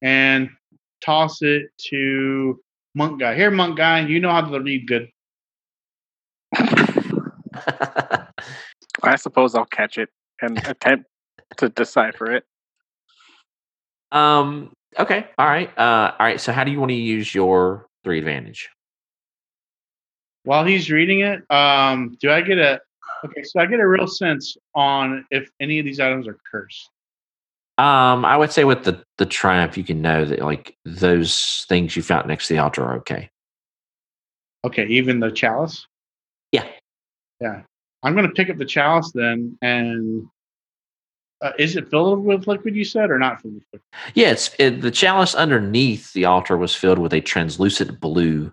and toss it to Monk Guy. Here, Monk Guy, you know how to read good. I suppose I'll catch it and attempt to decipher it. Um. Okay. All right. Uh. All right. So, how do you want to use your three advantage? While he's reading it, um, do I get a okay? So I get a real sense on if any of these items are cursed. Um. I would say with the the triumph, you can know that like those things you found next to the altar are okay. Okay, even the chalice. Yeah. Yeah, I'm going to pick up the chalice then, and uh, is it filled with liquid? You said, or not filled with liquid? Yeah. It's it, the chalice underneath the altar was filled with a translucent blue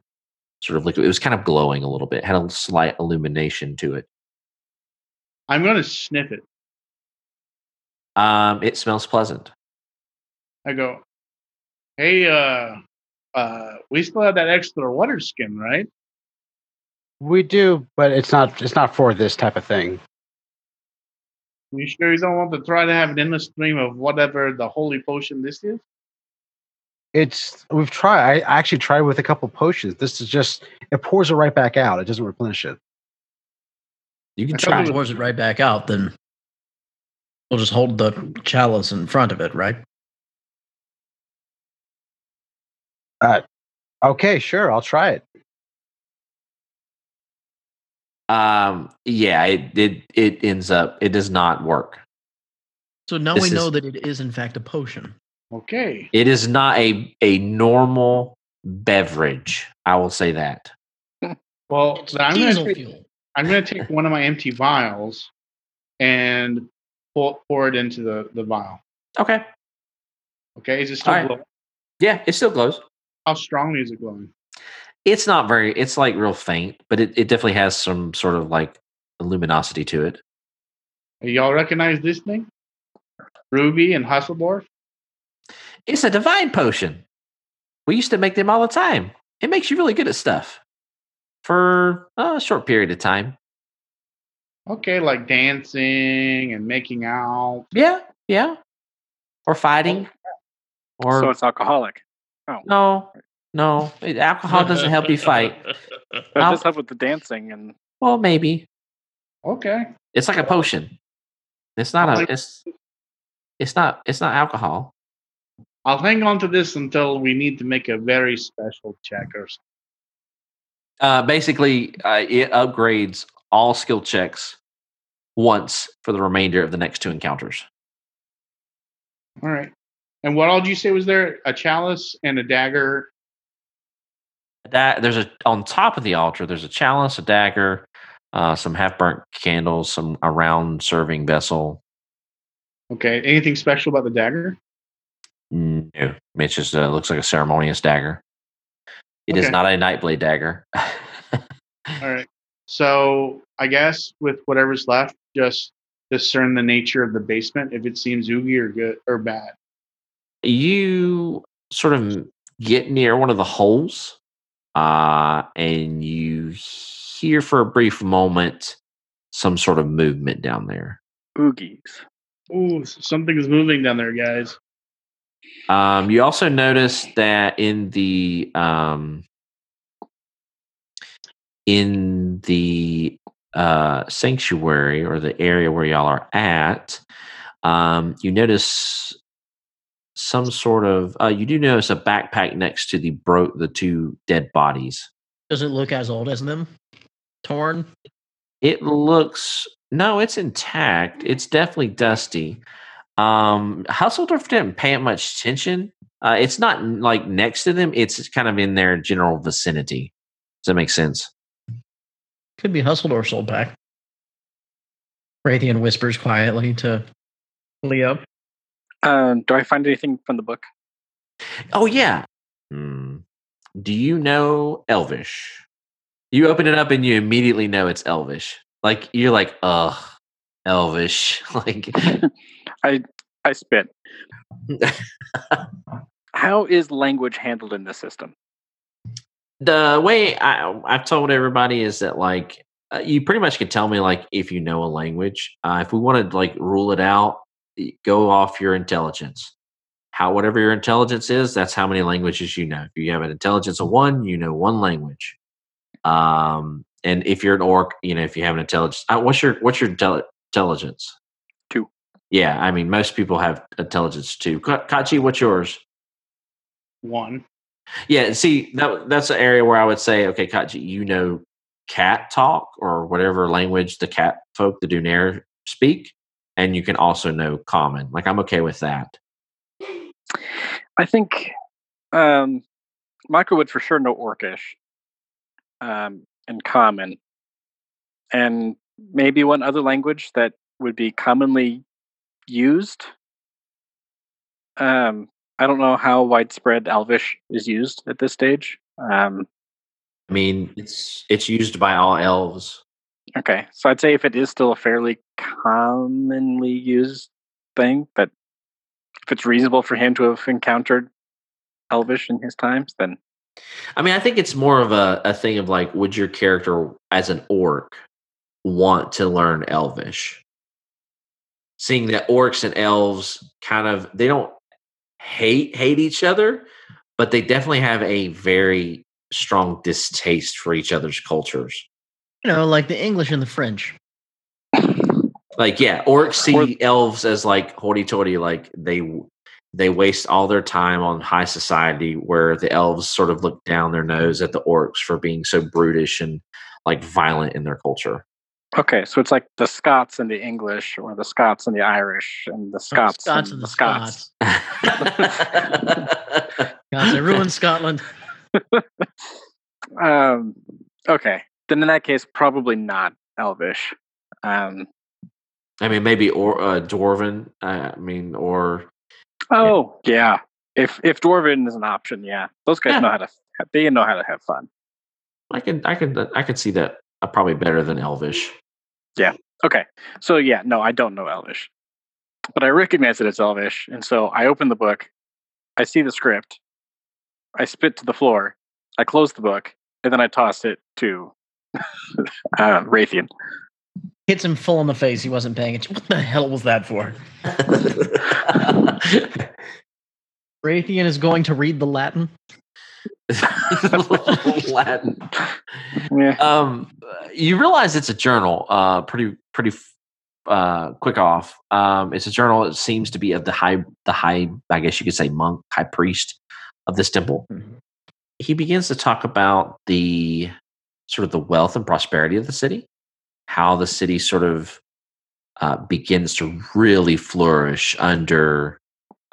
sort of liquid. It was kind of glowing a little bit. Had a slight illumination to it. I'm going to sniff it. Um. It smells pleasant. I go, hey, uh, uh, we still have that extra water skin, right? We do, but it's not it's not for this type of thing. You sure you don't want to try to have an endless stream of whatever the holy potion this is? It's we've tried. I actually tried with a couple potions. This is just it pours it right back out. It doesn't replenish it. You can I try. it Pours it right back out, then we'll just hold the chalice in front of it, right? Uh, okay, sure, I'll try it. Um. Yeah. It it it ends up. It does not work. So now This we is- know that it is in fact a potion. Okay. It is not a a normal beverage. I will say that. Well, It's I'm going to take, fuel. I'm going to take one of my empty vials and pour, pour it into the, the vial. Okay. Okay. Is it still All right. glowing? Yeah, it still glows. How strongly is it glowing? It's not very. It's like real faint, but it, it definitely has some sort of like luminosity to it. Y'all recognize this thing? Ruby and Hasselborg? It's a divine potion. We used to make them all the time. It makes you really good at stuff for a short period of time. Okay, like dancing and making out. Yeah, yeah. Or fighting. Oh, or so it's alcoholic. Oh. No, No, alcohol doesn't help you fight. That I'll- does help with the dancing and Well, maybe Okay. it's like a potion. It's not a. It's. It's not. It's not alcohol. I'll hang on to this until we need to make a very special check or something. Uh, basically, uh, it upgrades all skill checks once for the remainder of the next two encounters. All right. And what all did you say was there? A chalice and a dagger. That there's a on top of the altar. There's a chalice, a dagger, uh, some half burnt candles, some a round serving vessel. Okay. Anything special about the dagger? No, it just uh, looks like a ceremonious dagger. It is Okay. not a nightblade dagger. All right. So I guess with whatever's left, just discern the nature of the basement if it seems oogie or good or bad. you sort of get near one of the holes uh, and you hear for a brief moment some sort of movement down there. oogies. Ooh, something's moving down there, guys. Um, you also notice that in the um, in the uh, sanctuary or the area where y'all are at, um, you notice some sort of. Uh, you do notice a backpack next to the bro- the two dead bodies. Does it look as old as them? Torn? It looks no, it's intact. It's definitely dusty. Um, Hussledorf didn't pay it much attention. Uh, it's not like next to them. It's kind of in their general vicinity. Does that make sense? Could be Hussledorf's old pack. Raytheon whispers quietly to Leo. Um, do I find anything from the book? Oh yeah. Hmm. Do you know Elvish? You open it up and you immediately know it's Elvish. Like you're like, ugh, Elvish. like I I spit. How is language handled in this system? the way I, I've told everybody is that like uh, you pretty much can tell me like if you know a language. Uh, if we want to like rule it out, y- go off your intelligence. How whatever your intelligence is, that's how many languages you know. If you have an intelligence of one, you know one language. Um, and if you're an orc, you know if you have an intelligence, uh, what's your what's your intel- intelligence? Two. Yeah, I mean most people have intelligence too. Ka- Kachi, what's yours? One. Yeah, see, that that's an area where I would say, okay, Kachi, you know cat talk or whatever language the cat folk, the Dunair, speak, and you can also know common. Like I'm okay with that. I think um, Micro would for sure know Orcish um, and Common, and maybe one other language that would be commonly used. Um, I don't know how widespread Elvish is used at this stage. Um, I mean, it's it's used by all elves. Okay, so I'd say if it is still a fairly commonly used thing, that if it's reasonable for him to have encountered Elvish in his times, then I mean, I think it's more of a, a thing of like, would your character as an orc want to learn Elvish? Seeing that orcs and elves kind of they don't hate hate each other, but they definitely have a very strong distaste for each other's cultures. You know, like the English and the French. Like, yeah, orcs see Or- elves as like hoity-toity, like they they waste all their time on high society, where the elves sort of look down their nose at the orcs for being so brutish and like violent in their culture. Okay, so it's like the Scots and the English, or the Scots and the Irish, and the Scots, Scots and and the the Scots. Scots. Gods, they ruined Scotland. Um, okay, then in that case, probably not Elvish. Um, I mean, maybe or uh, dwarven. I mean, or oh yeah, if if Dwarven is an option, yeah, those guys Yeah. know how to they know how to have fun. I can, I can, I can see that uh, probably better than Elvish. Yeah. Okay, so yeah, no, I don't know Elvish, but I recognize that it's Elvish, and so I open the book, I see the script, I spit to the floor, I close the book, and then I toss it to uh, Raytheon. Hits him full in the face. He wasn't paying attention. What the hell was that for? Raytheon is going to read the Latin. Latin. Yeah. Um, you realize it's a journal. Uh, pretty pretty uh quick off. Um, it's a journal. It seems to be of the high the high. I guess you could say monk, high priest of this temple. Mhm. He begins to talk about the sort of the wealth and prosperity of the city, how the city sort of uh, begins to really flourish under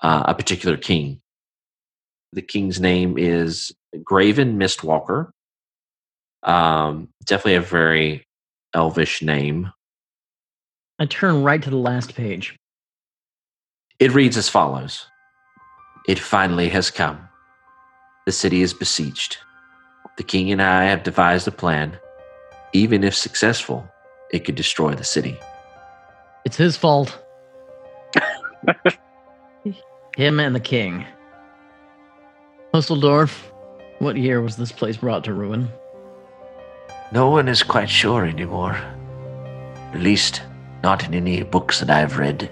uh, a particular king. The king's name is Graven Mistwalker. Um, definitely a very elvish name. I turn right to the last page. It reads as follows It finally has come. The city is besieged. The king and I have devised a plan. Even if successful, it could destroy the city. It's his fault. Him and the king. Hussledorf, what year was this place brought to ruin? No one is quite sure anymore. At least, not in any books that I've read.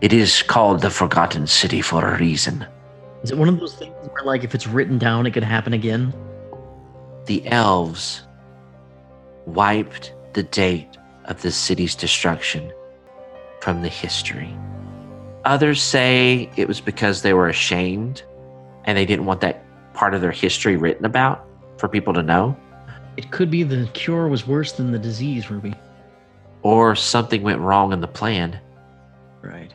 It is called the Forgotten City for a reason. Is it one of those things where, like, if it's written down, it could happen again? The elves wiped the date of the city's destruction from the history. Others say it was because they were ashamed and they didn't want that part of their history written about for people to know. It could be the cure was worse than the disease, Ruby. Or something went wrong in the plan. Right.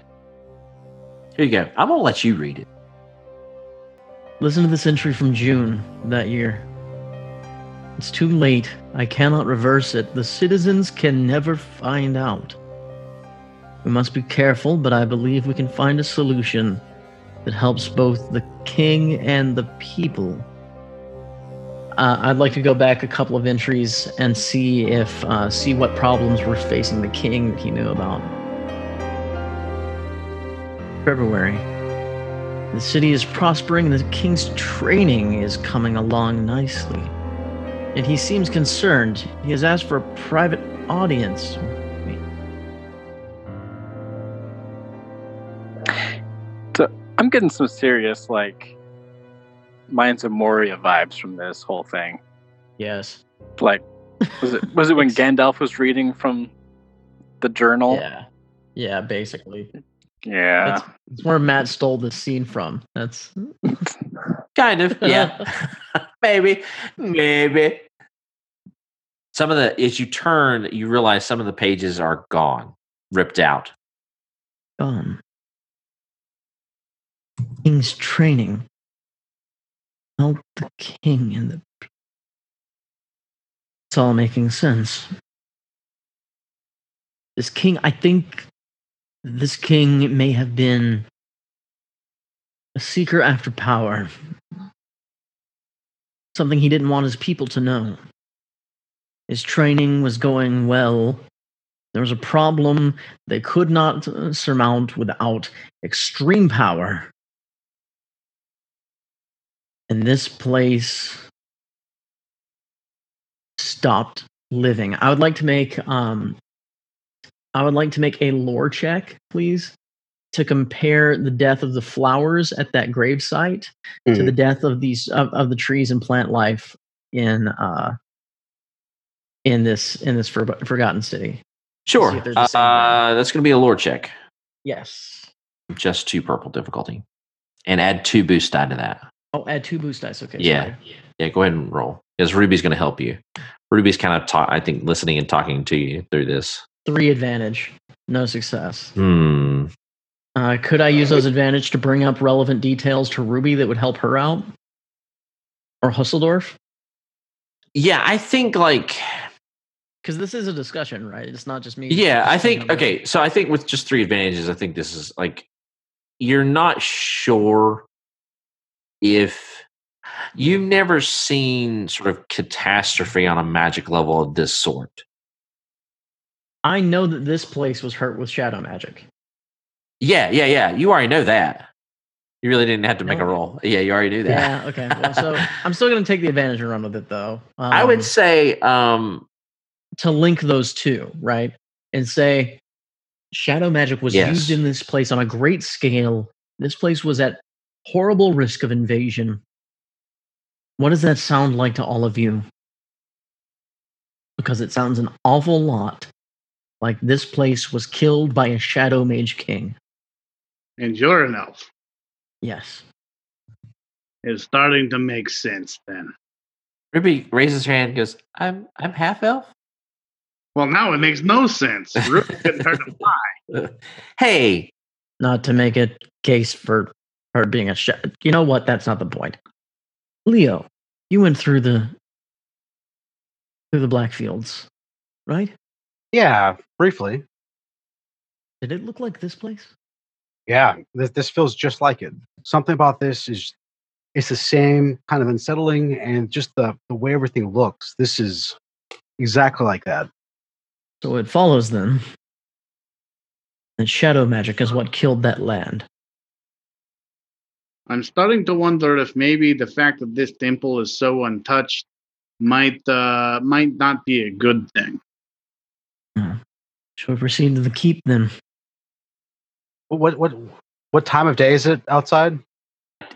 Here you go. I'm going to let you read it. Listen to this entry from June that year. It's too late. I cannot reverse it. The citizens can never find out. We must be careful, but I believe we can find a solution that helps both the king and the people. Uh, I'd like to go back a couple of entries and see if uh, see what problems were facing the king that he knew about. February. The city is prospering and the king's training is coming along nicely. Yet he seems concerned. He has asked for a private audience. So I'm getting some serious like Mines of Moria vibes from this whole thing. Yes. Like, was it was it when Gandalf was reading from the journal? Yeah. Yeah, basically. Yeah. That's, that's where Matt stole the scene from. That's Kind of, yeah. maybe, maybe. Some of the, as you turn, you realize some of the pages are gone, ripped out. gone. King's training. Help the king and the. It's all making sense. This king, I think this king may have been a seeker after power. Something he didn't want his people to know. His training was going well. There was a problem they could not uh, surmount without extreme power. And this place stopped living. I would like to make um I would like to make a lore check, please, to compare the death of the flowers at that gravesite to Mhm. the death of these of, of the trees and plant life in uh in this in this for, forgotten city. Sure. See if there's the same Uh, that's going to be a lore check. Yes. Just two purple difficulty. And add two boost die to that. Oh, add two boost dice. Okay. Yeah. sorry. Yeah, go ahead and roll. Because Ruby's going to help you. Ruby's kind of, ta- I think, listening and talking to you through this. Three advantage. No success. Hmm. Uh, could I use those advantage to bring up relevant details to Ruby that would help her out? Or Hussledorf? Yeah, I think like Because this is a discussion, right? It's not just me. Yeah, I think okay. So I think with just three advantages, I think this is like you're not sure if you've never seen sort of catastrophe on a magic level of this sort. I know that this place was hurt with shadow magic. Yeah, yeah, yeah. You already know that. You really didn't have to make a roll. Yeah, you already knew that. Yeah. Okay. Well, so I'm still going to take the advantage and run with it, though. Um, I would say, um, to link those two, right? And say shadow magic was Yes. used in this place on a great scale. This place was at horrible risk of invasion. What does that sound like to all of you? Because it sounds an awful lot like this place was killed by a Shadow Mage King. And you're an elf. Yes. It's starting to make sense then. Ruby raises her hand and goes, I'm I'm half elf. Well, now it makes no sense. Ruby couldn't hurt a fly. Hey, Not to make a case for her being a shadow. You know what? That's not the point. Leo, you went through the through the black fields, right? Yeah, briefly. Did it look like this place? Yeah, this, this feels just like it. Something about this is it's the same kind of unsettling and just the, the way everything looks. This is exactly like that. So it follows then that shadow magic is what killed that land. I'm starting to wonder if maybe the fact that this temple is so untouched might uh, might not be a good thing. Shall we proceed to the keep then? What what what time of day is it outside?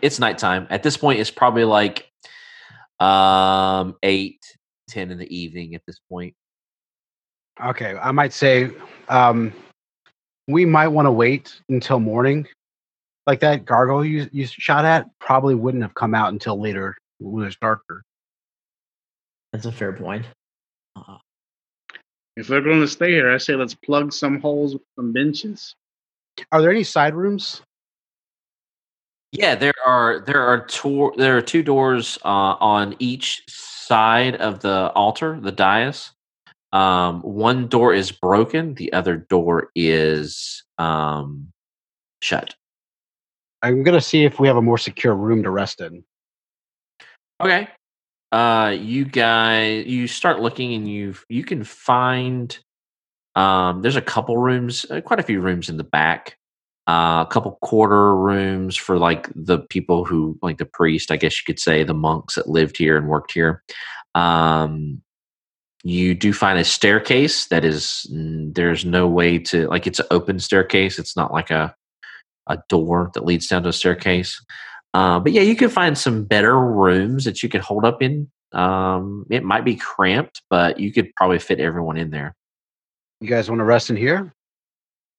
it's nighttime. At this point, it's probably like um eight, ten in the evening at this point. Okay, I might say um, we might want to wait until morning. Like that gargoyle you, you shot at probably wouldn't have come out until later when it's darker. That's a fair point. Uh, If we're going to stay here, I say let's plug some holes with some benches. Are there any side rooms? Yeah, there are there are two there are two doors uh, on each side of the altar, the dais. Um, one door is broken, the other door is um, shut. I'm gonna see if we have a more secure room to rest in. Okay. Uh you guys you start looking and you you can find um there's a couple rooms, uh, quite a few rooms in the back. Uh, a couple quarter rooms for like the people who like the priest, I guess you could say, the monks that lived here and worked here. Um you do find a staircase that is there's no way to like it's an open staircase. It's not like a a door that leads down to a staircase. Uh, but yeah, you can find some better rooms that you could hold up in. Um, it might be cramped, but you could probably fit everyone in there. You guys want to rest in here?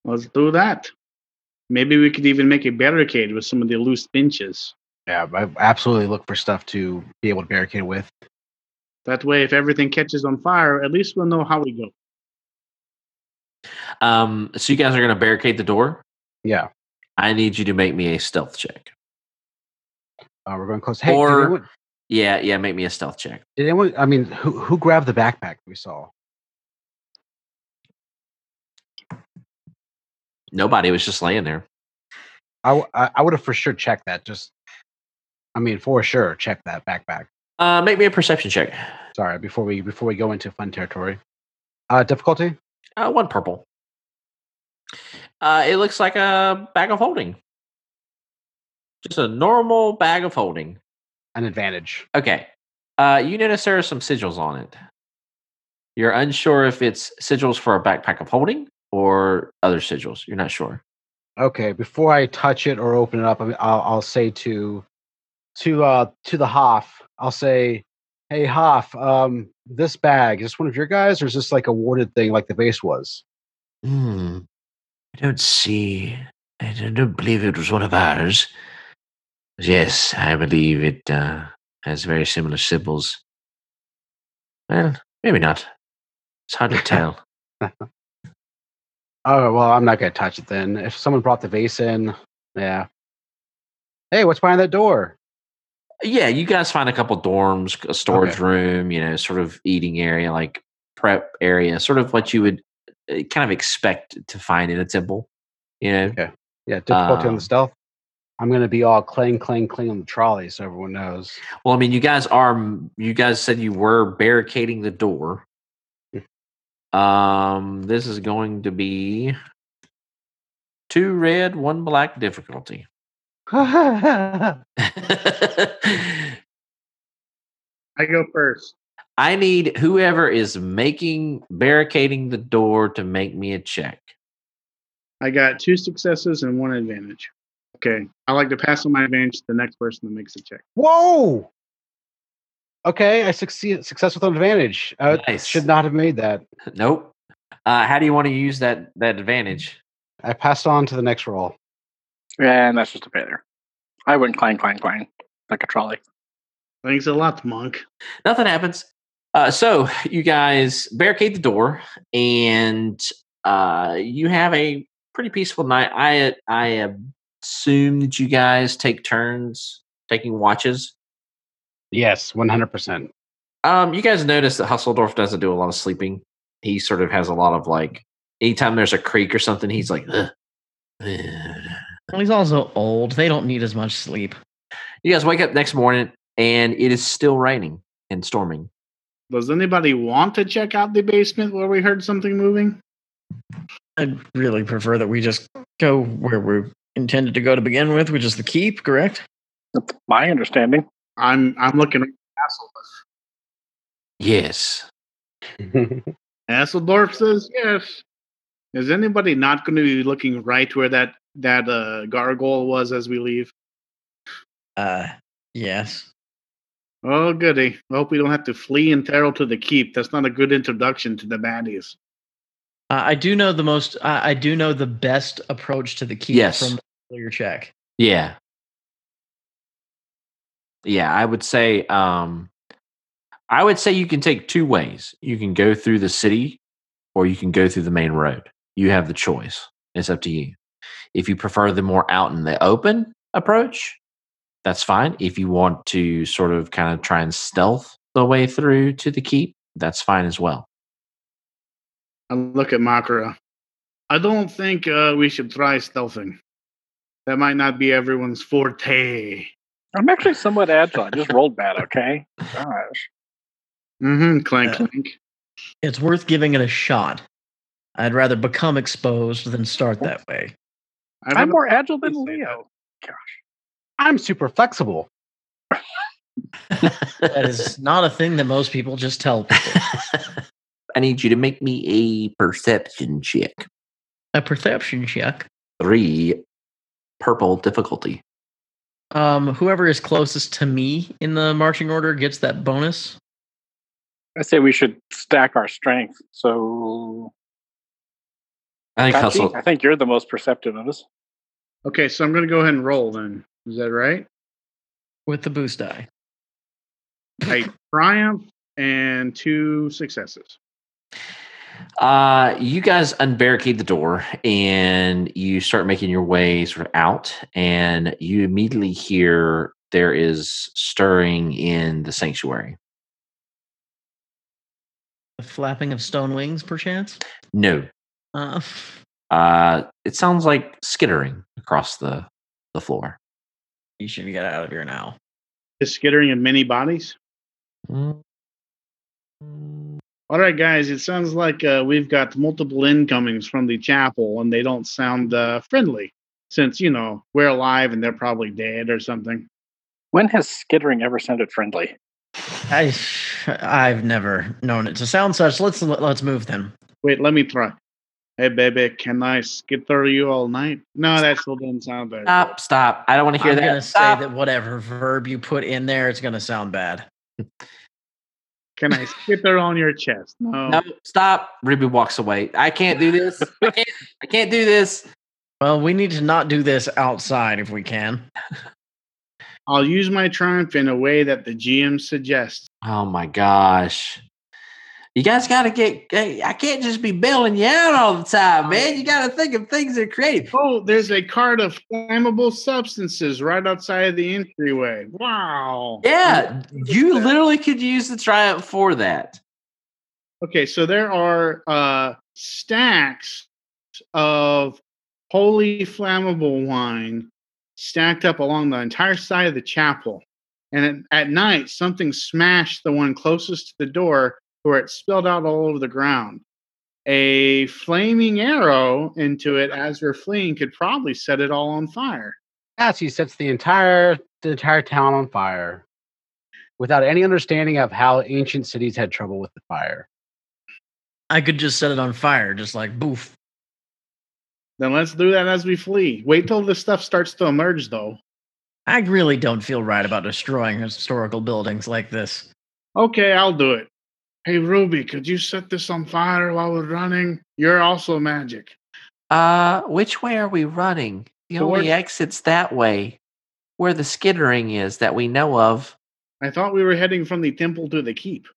Let's do that. Maybe we could even make a barricade with some of the loose benches. Yeah, I absolutely look for stuff to be able to barricade with. That way, if everything catches on fire, at least we'll know how we go. Um, so you guys are going to barricade the door. Yeah, I need you to make me a stealth check. Uh, we're going close. Hey, Or- anyone, Yeah, yeah, make me a stealth check. did anyone? I mean, who who grabbed the backpack we saw? Nobody was just laying there. I I would have for sure checked that. Just, I mean, for sure, check that backpack. Uh, make me a perception check. Sorry, before we before we go into fun territory. Uh, difficulty. Uh, one purple. Uh, it looks like a bag of holding. Just a normal bag of holding. An advantage. Okay. Uh, you notice there are some sigils on it. You're unsure if it's sigils for a backpack of holding or other sigils. You're not sure. Okay, before I touch it or open it up, I'll, I'll say to to uh to the Hoff, I'll say, "Hey Hoff, um, this bag is this one of your guys, or is this like a warded thing like the base was?" Hmm. I don't see. I don't believe it was one of ours. Yes, I believe it uh, has very similar symbols. Well, maybe not. It's hard to tell. Oh well, I'm not gonna touch it then. If someone brought the vase in, yeah. Hey, what's behind that door? Yeah, you guys find a couple dorms, a storage Okay. room, you know, sort of eating area, like prep area, sort of what you would uh, kind of expect to find in a temple. You know, Okay. Yeah, difficulty on Um, the stealth. I'm gonna be all clang, clang, cling on the trolley, so everyone knows. Well, I mean, you guys are. You guys said you were barricading the door. Um, this is going to be two red, one black difficulty. I go first. I need whoever is making barricading the door to make me a check. I got two successes and one advantage. Okay. I like to pass on my advantage to the next person that makes a check. Whoa! Okay, I succeed. Success with an advantage. Uh, Nice. Should not have made that. Nope. Uh, how do you want to use that that advantage? I passed on to the next roll. And that's just a failure. I went clang, clang, clang, like a trolley. Thanks a lot, monk. Nothing happens. Uh, so you guys barricade the door, and uh, you have a pretty peaceful night. I I assume that you guys take turns taking watches. Yes, one hundred percent. Um, you guys notice that Hussledorf doesn't do a lot of sleeping. He sort of has a lot of like, anytime there's a creak or something, he's like, "Ugh, ugh." Well, he's also old. They don't need as much sleep. you guys wake up next morning, and it is still raining and storming. Does anybody want to check out the basement where we heard something moving? I'd really prefer that we just go where we're intended to go to begin with, which is the keep, correct? That's my understanding. I'm I'm looking at Hasselhoff. Yes. Hussledorf says yes. Is anybody not going to be looking right where that that uh, gargoyle was as we leave? Uh, yes. Oh, goody. I hope we don't have to flee and Terrell to the keep. That's not a good introduction to the baddies. Uh, I do know the most. I I do know the best approach to the keep Yes. from your check. Yeah. Yeah, I would say um I would say you can take two ways. You can go through the city or you can go through the main road. You have the choice. It's up to you. If you prefer the more out in the open approach, that's fine. If you want to sort of kind of try and stealth the way through to the keep, that's fine as well. I look at Makara. I don't think uh, we should try stealthing. That might not be everyone's forte. I'm actually somewhat agile. I just rolled bad, okay? Gosh. Mm-hmm. Clank, Uh, clank. It's worth giving it a shot. I'd rather become exposed than start that way. I don't I'm know more agile than you say Leo. I'm super flexible. That is not a thing that most people just tell people. I need you to make me a perception check. A perception check. Three purple difficulty. Um, whoever is closest to me in the marching order gets that bonus. I say we should stack our strength. So, I think Kachi, hustle I think you're the most perceptive of us. Okay, so I'm going to go ahead and roll then. Is that right? with the boost die. I triumph and two successes. Uh, you guys unbarricade the door and you start making your way sort of out, and you immediately hear there is stirring in the sanctuary. The flapping of stone wings, perchance. No, Uh, uh, it sounds like skittering across the the floor. you should get out of here now. The skittering of many bodies. Mm. All right, guys, it sounds like uh, we've got multiple incomings from the chapel, and they don't sound uh, friendly since, you know, we're alive and they're probably dead or something. When has skittering ever sounded friendly? I, I've never known it to sound such. Let's let's move then. Wait, let me try. Hey, baby, can I skitter you all night? No, that still doesn't sound very good. Stop! Stop! I don't want to hear I'm that. gonna Stop. say that whatever verb you put in there, it's gonna sound bad. Can I skitter on your chest? No. Oh. No, stop. Ruby walks away. I can't do this. I can't. I can't do this. Well, we need to not do this outside if we can. I'll use my triumph in a way that the GM suggests. Oh my gosh. You guys got to get. I can't just be bailing you out all the time, man. You got to think of things that are creative. Oh, there's a cart of flammable substances right outside of the entryway. Wow. Yeah, you literally could use the triumph for that. Okay, so there are uh, stacks of holy flammable wine stacked up along the entire side of the chapel. And at, at night, something smashed the one closest to the door where it spilled out all over the ground. A flaming arrow into it as we're fleeing could probably set it all on fire. Cassie sets the entire the entire town on fire without any understanding of how ancient cities had trouble with the fire. I could just set it on fire, just like boof. Then let's do that as we flee. Wait till the stuff starts to emerge, though. I really don't feel right about destroying historical buildings like this. Okay, I'll do it. Hey, Ruby, could you set this on fire while we're running? You're also magic. Uh, which way are we running? The Towards- only exit's that way, where the skittering is that we know of. I thought we were heading from the temple to the keep.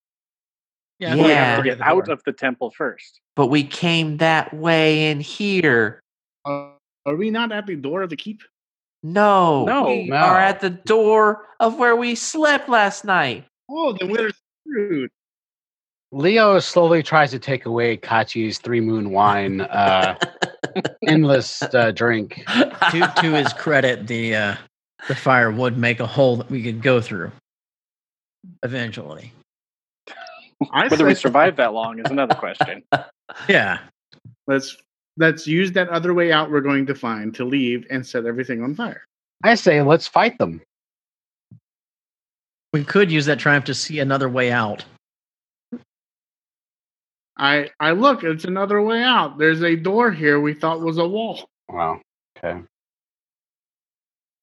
Yeah, Yeah. We we have to to get out of the temple first. But we came that way in here. Uh, are we not at the door of the keep? No, No. we No. are at the door of where we slept last night. Oh, then we're screwed. Leo slowly tries to take away Kachi's three moon wine, uh, endless uh, drink. to to his credit, the uh, the fire would make a hole that we could go through eventually. I Whether we survive that long is another question. Yeah, let's let's use that other way out we're going to find to leave and set everything on fire. I say, let's fight them. we could use that triumph to see another way out. I I look, it's another way out. There's a door here we thought was a wall. Wow. Okay.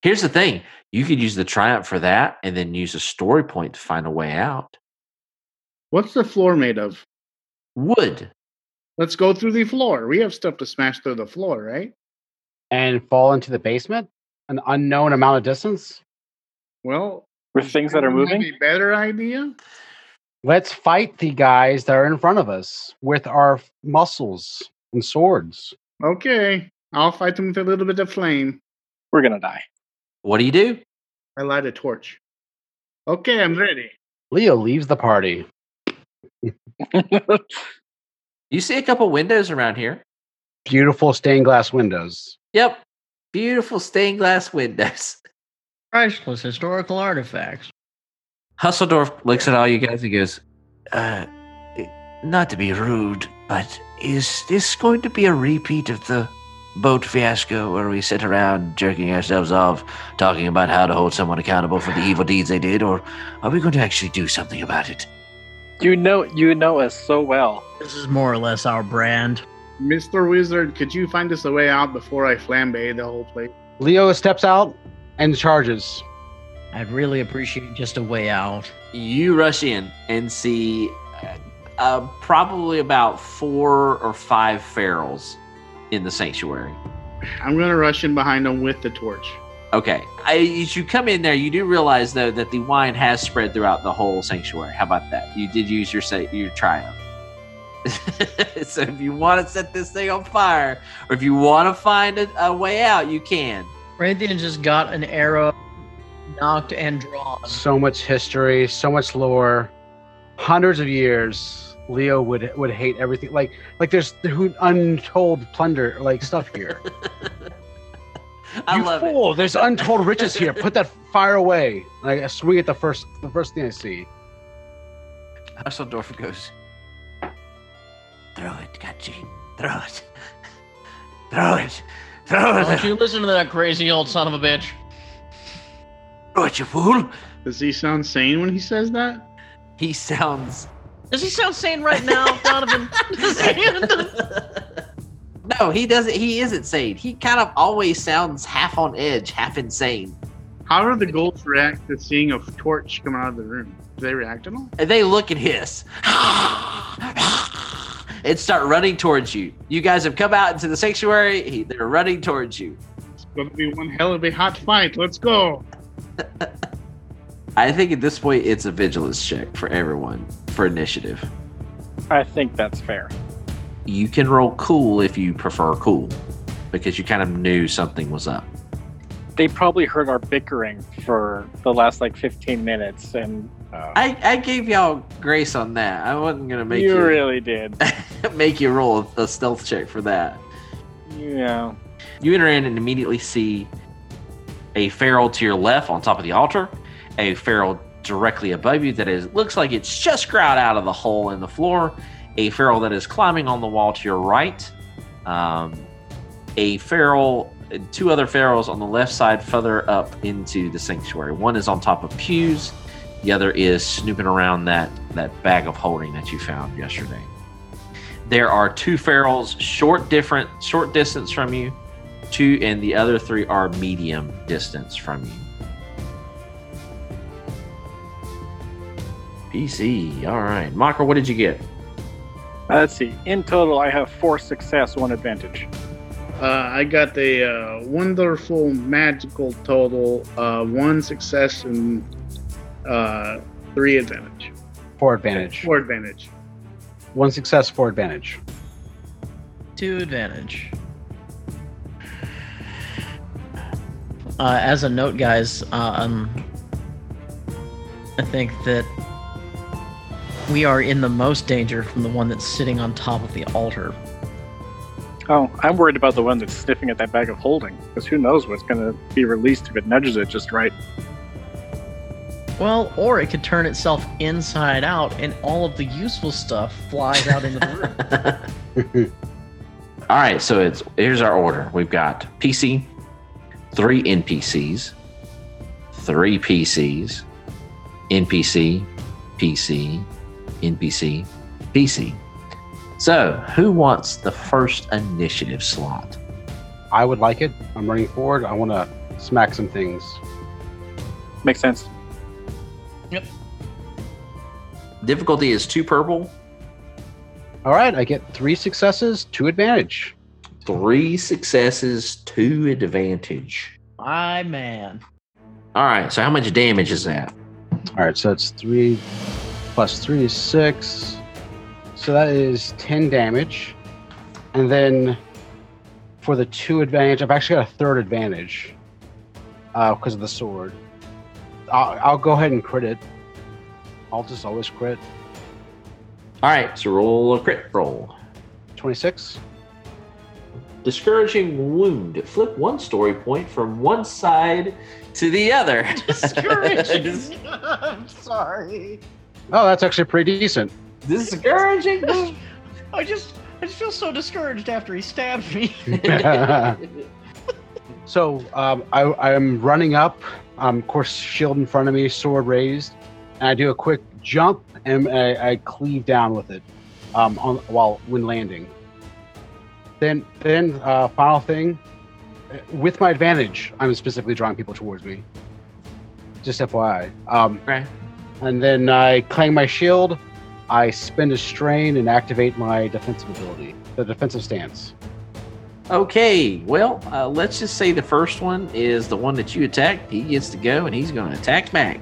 Here's the thing you could use the triumph for that and then use a story point to find a way out. What's the floor made of? Wood. Let's go through the floor. We have stuff to smash through the floor, right? And fall into the basement? An unknown amount of distance? Well, With things that are moving, A better idea? Let's fight the guys that are in front of us with our muscles and swords. Okay, I'll fight them with a little bit of flame. we're gonna die. What do you do? I light a torch. Okay, I'm ready. Leo leaves the party. You see a couple windows around here. Beautiful stained glass windows. Yep. Beautiful stained glass windows. Priceless historical artifacts. Hussledorf looks at all you guys and goes, uh, not to be rude, but is this going to be a repeat of the boat fiasco where we sit around jerking ourselves off, talking about how to hold someone accountable for the evil deeds they did, or are we going to actually do something about it? you know, you know us so well. This is more or less our brand. Mr. Wizard, could you find us a way out before I flambe the whole place? Leo steps out and charges. I'd really appreciate just a way out. You rush in and see uh, uh, probably about four or five ferals in the sanctuary. I'm gonna rush in behind them with the torch. Okay. I, as you come in there, you do realize though that the wine has spread throughout the whole sanctuary. How about that? You did use your sa- your triumph. so if you want to set this thing on fire, or if you want to find a, a way out, you can. Raytheon just got an arrow knocked and drawn. So much history, so much lore, hundreds of years. Leo would would hate everything. Like like there's untold plunder like stuff here. I you love it. fool! There's untold riches here. Put that fire away. Like I swing at the first the first thing I see. Hussledorf goes, throw it, Kachi, throw it, throw it, throw it. Don't you listen to that crazy old son of a bitch. Throw it, you fool! Does he sound sane when he says that? He sounds. Does he sound sane right now, Donovan? Does he? no, he doesn't. He isn't sane. He kind of always sounds half on edge, half insane. How do the ghosts react to seeing a torch come out of the room? Do they react at all? And they look and hiss. and start running towards you. You guys have come out into the sanctuary. They're running towards you. It's gonna be one hell of a hot fight. Let's go. I think at this point it's a vigilance check for everyone for initiative. I think that's fair. You can roll cool if you prefer cool, because you kind of knew something was up. They probably heard our bickering for the last like 15 minutes, and uh, I, I gave y'all grace on that. I wasn't gonna make you you, really did. make you roll a, a stealth check for that. Yeah. You enter in and immediately see a feral to your left on top of the altar, a feral directly above you that is looks like it's just growled out of the hole in the floor, a feral that is climbing on the wall to your right, um, a feral, two other ferals on the left side further up into the sanctuary. One is on top of pews, the other is snooping around that that bag of holding that you found yesterday. There are two ferals, short different, short distance from you two and the other three are medium distance from you PC. All right. Mocker, what did you get? Uh, let's see. In total, I have four success, one advantage. Uh, I got the uh, wonderful magical total, uh, one success and uh, three advantage. Four advantage. Four advantage. One success, four advantage. Two advantage. Uh, as a note, guys, um, I think that we are in the most danger from the one that's sitting on top of the altar. Oh, I'm worried about the one that's sniffing at that bag of holding, because who knows what's going to be released if it nudges it just right. Well, or it could turn itself inside out and all of the useful stuff flies out into the room. All right, so it's here's our order. We've got PC, three NPCs, three PCs, NPC, PC, NPC, PC. So, who wants the first initiative slot? I would like it. I'm running forward. I want to smack some things. Makes sense. Yep. Difficulty is two purple, All right, I get three successes, two advantage. Three successes, two advantage. My man. All right, so how much damage is that? All right, so it's three plus three is six. So that is 10 damage. And then for the two advantage, I've actually got a third advantage uh, because of the sword. I'll, I'll go ahead and crit it. I'll just always crit. All right, so roll a crit roll. 26. Discouraging wound. Flip one story point from one side to the other. Discouraging. I'm sorry. Oh, that's actually pretty decent. Discouraging. I just I just feel so discouraged after he stabbed me. So um, I, I'm running up, um, of course, shield in front of me, sword raised, and I do a quick jump and I, I cleave down with it um, on, while when landing. Then, then uh, final thing, uh, with my advantage, I'm specifically drawing people towards me. Just FYI. Um, Okay. and then I clang my shield. I spend a strain and activate my defensive ability, the defensive stance. Okay, well, uh, let's just say the first one is the one that you attacked. He gets to go and he's going to attack back.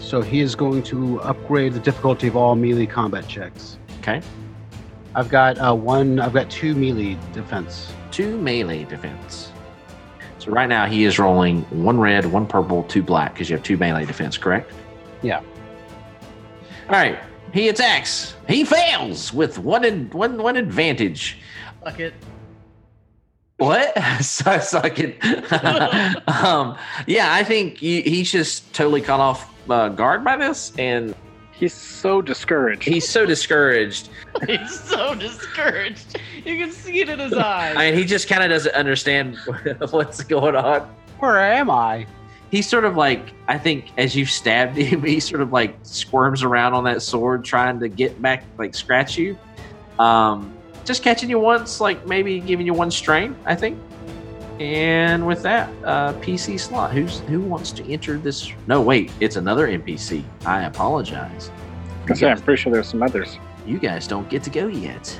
So he is going to upgrade the difficulty of all melee combat checks. Okay. I've got uh, one. I've got two melee defense. Two melee defense. So right now he is rolling one red, one purple, two black because you have two melee defense, correct? Yeah. All right. He attacks. He fails with one ad- one one advantage. Fuck it. What? so, suck it. um, yeah, I think he, he's just totally caught off uh, guard by this, and He's so discouraged. he's so discouraged. He's so discouraged. You can see it in his eyes. I mean, he just kind of doesn't understand what's going on. Where am I? He's sort of like, I think, as you stabbed him, he sort of like squirms around on that sword, trying to get back, like scratch you. Um, just catching you once, like maybe giving you one strain, I think. And with that, uh, PC slot. Who's who wants to enter this? No, wait, it's another NPC. I apologize. I say, I'm pretty sure there's some others. You guys don't get to go yet.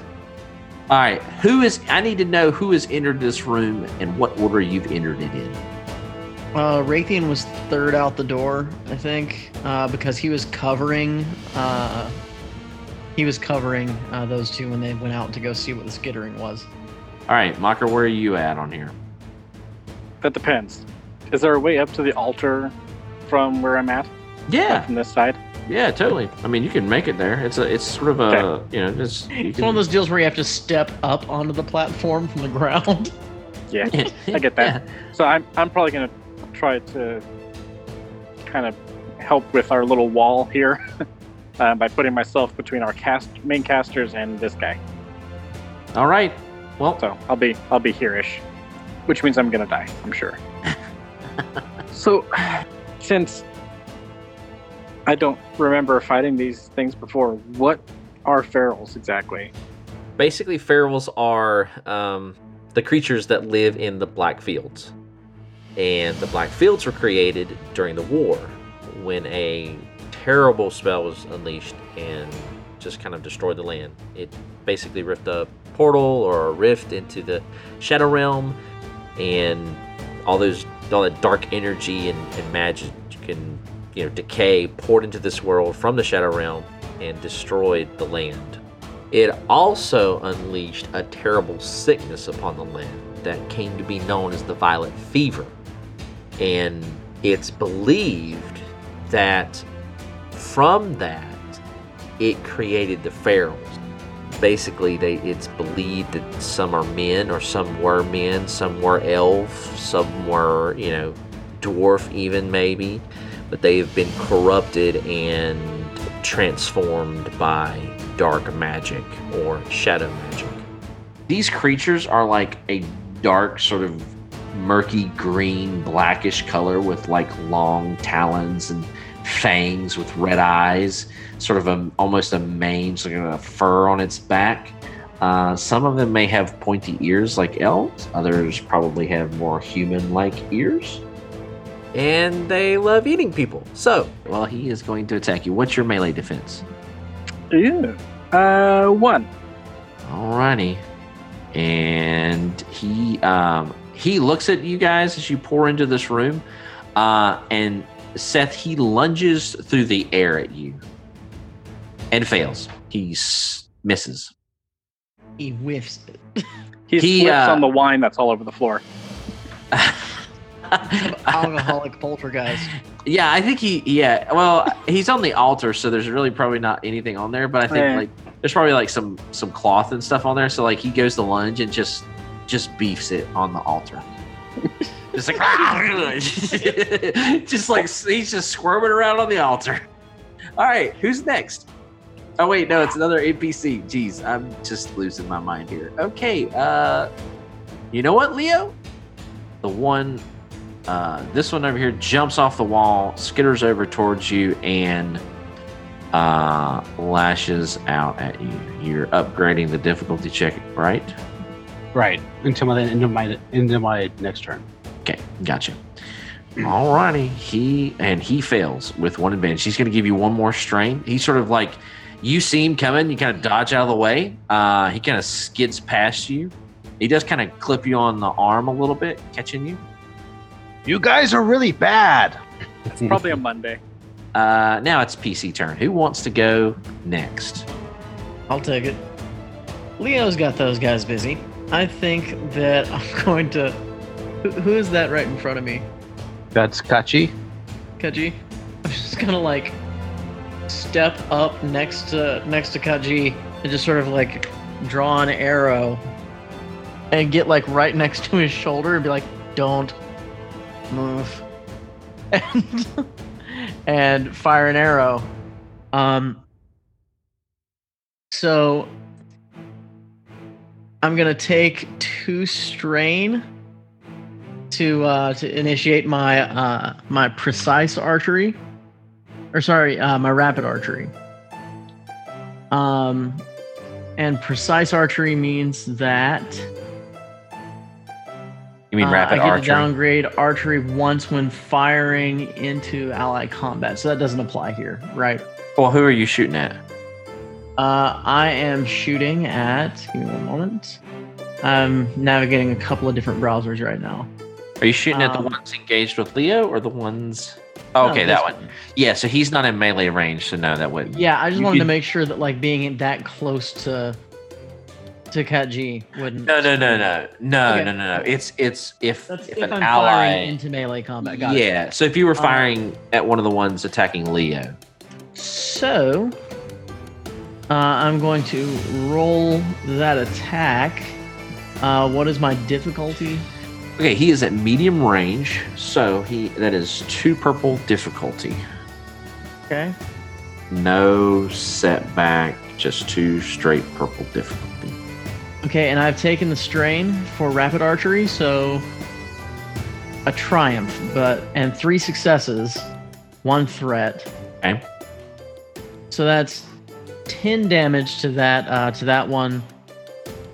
All right, who is? I need to know who has entered this room and what order you've entered it in. Uh, Raytheon was third out the door, I think, uh, because he was covering. Uh, he was covering uh, those two when they went out to go see what the skittering was. All right, Mocker, where are you at on here? That depends. Is there a way up to the altar from where I'm at? Yeah, From this side? yeah, totally. I mean, you can make it there. It's a, it's sort of a, you know, it's. You It's one of those deals where you have to step up onto the platform from the ground. Yeah, I get that. So I'm, I'm probably going to try to kind of help with our little wall here uh, by putting myself between our cast main casters and this guy. All right. Well, So I'll be I'll be here-ish, which means I'm gonna die. I'm sure. so, since I don't remember fighting these things before, what are ferals exactly? basically, ferals are um, the creatures that live in the Black Fields, and the Black Fields were created during the war when a terrible spell was unleashed and just kind of destroyed the land. It basically ripped a portal or a rift into the Shadow Realm, and all those all that dark energy and, and magic and you know decay poured into this world from the Shadow Realm and destroyed the land. It also unleashed a terrible sickness upon the land that came to be known as the Violet Fever. And it's believed that from that, it created the ferals. Basically, they, it's believed that some are men, or some were men, some were elf, some were, you know, dwarf, even maybe, but they have been corrupted and transformed by dark magic or shadow magic. These creatures are like a dark, sort of murky green, blackish color with like long talons and fangs with red eyes, sort of a almost a mane, so like a fur on its back. Uh, some of them may have pointy ears like elves. Others probably have more human-like ears. And they love eating people. So, well, he is going to attack you. What's your melee defense? Yeah. Uh, one. Alrighty. And he um he looks at you guys as you pour into this room. Uh and Seth he lunges through the air at you. And fails. He misses. He whiffs it. He, He, slips uh, on the wine that's all over the floor. Alcoholic poltergeist. yeah, I think he yeah, well, he's on the altar so there's really probably not anything on there, but I think Yeah. like there's probably like some some cloth and stuff on there so like he goes to lunge and just just beefs it on the altar. just like just like he's just squirming around on the altar. All right, who's next? Oh wait, no, it's another NPC. Jeez, I'm just losing my mind here. Okay, uh you know what, Leo? The one uh this one over here jumps off the wall, skitters over towards you and uh lashes out at you. You're upgrading the difficulty check, right? Right. Until my into my into my next turn. Okay, gotcha. Alrighty, he and he fails with one advantage. He's going to give you one more strain. He sort of like you see him coming, you kind of dodge out of the way. Uh, he kind of skids past you. He does kind of clip you on the arm a little bit, catching you. You guys are really bad. It's probably a Monday. Uh, now it's PC turn. Who wants to go next? I'll take it. Leo's got those guys busy. I think that I'm going to. Who, who is that right in front of me? That's Kachi. Kaji? I'm just gonna like step up next to next to Kachi and just sort of like draw an arrow and get like right next to his shoulder and be like, "Don't move," and and fire an arrow. Um. So I'm gonna take two strain to uh, to initiate my uh, my precise archery, or sorry, uh, my rapid archery. Um, and precise archery means that You mean uh, rapid I get archery? to downgrade archery once when firing into ally combat. So that doesn't apply here, right? well, who are you shooting at? Uh, I am shooting at. Give me one moment. I'm navigating a couple of different browsers right now. Are you shooting at the Um, ones engaged with Leo or the ones? Oh, No, okay, this that one. Yeah, so he's not in melee range, so no, that wouldn't. Yeah, I just You wanted to make sure that like being that close to to Kachi wouldn't. No, no, no, no, no, Okay. no, no, no. It's it's if That's if, if, an I'm ally. into melee combat. Got it. yeah, so if you were Um, firing at one of the ones attacking Leo, So, uh, I'm going to roll that attack. Uh, what is my difficulty? Okay, he is at medium range, so he that is two purple difficulty, Okay. no setback, just two straight purple difficulty. Okay, and I've taken the strain for rapid archery, so a triumph, but and three successes, one threat. Okay. So that's ten damage to that uh, to that one.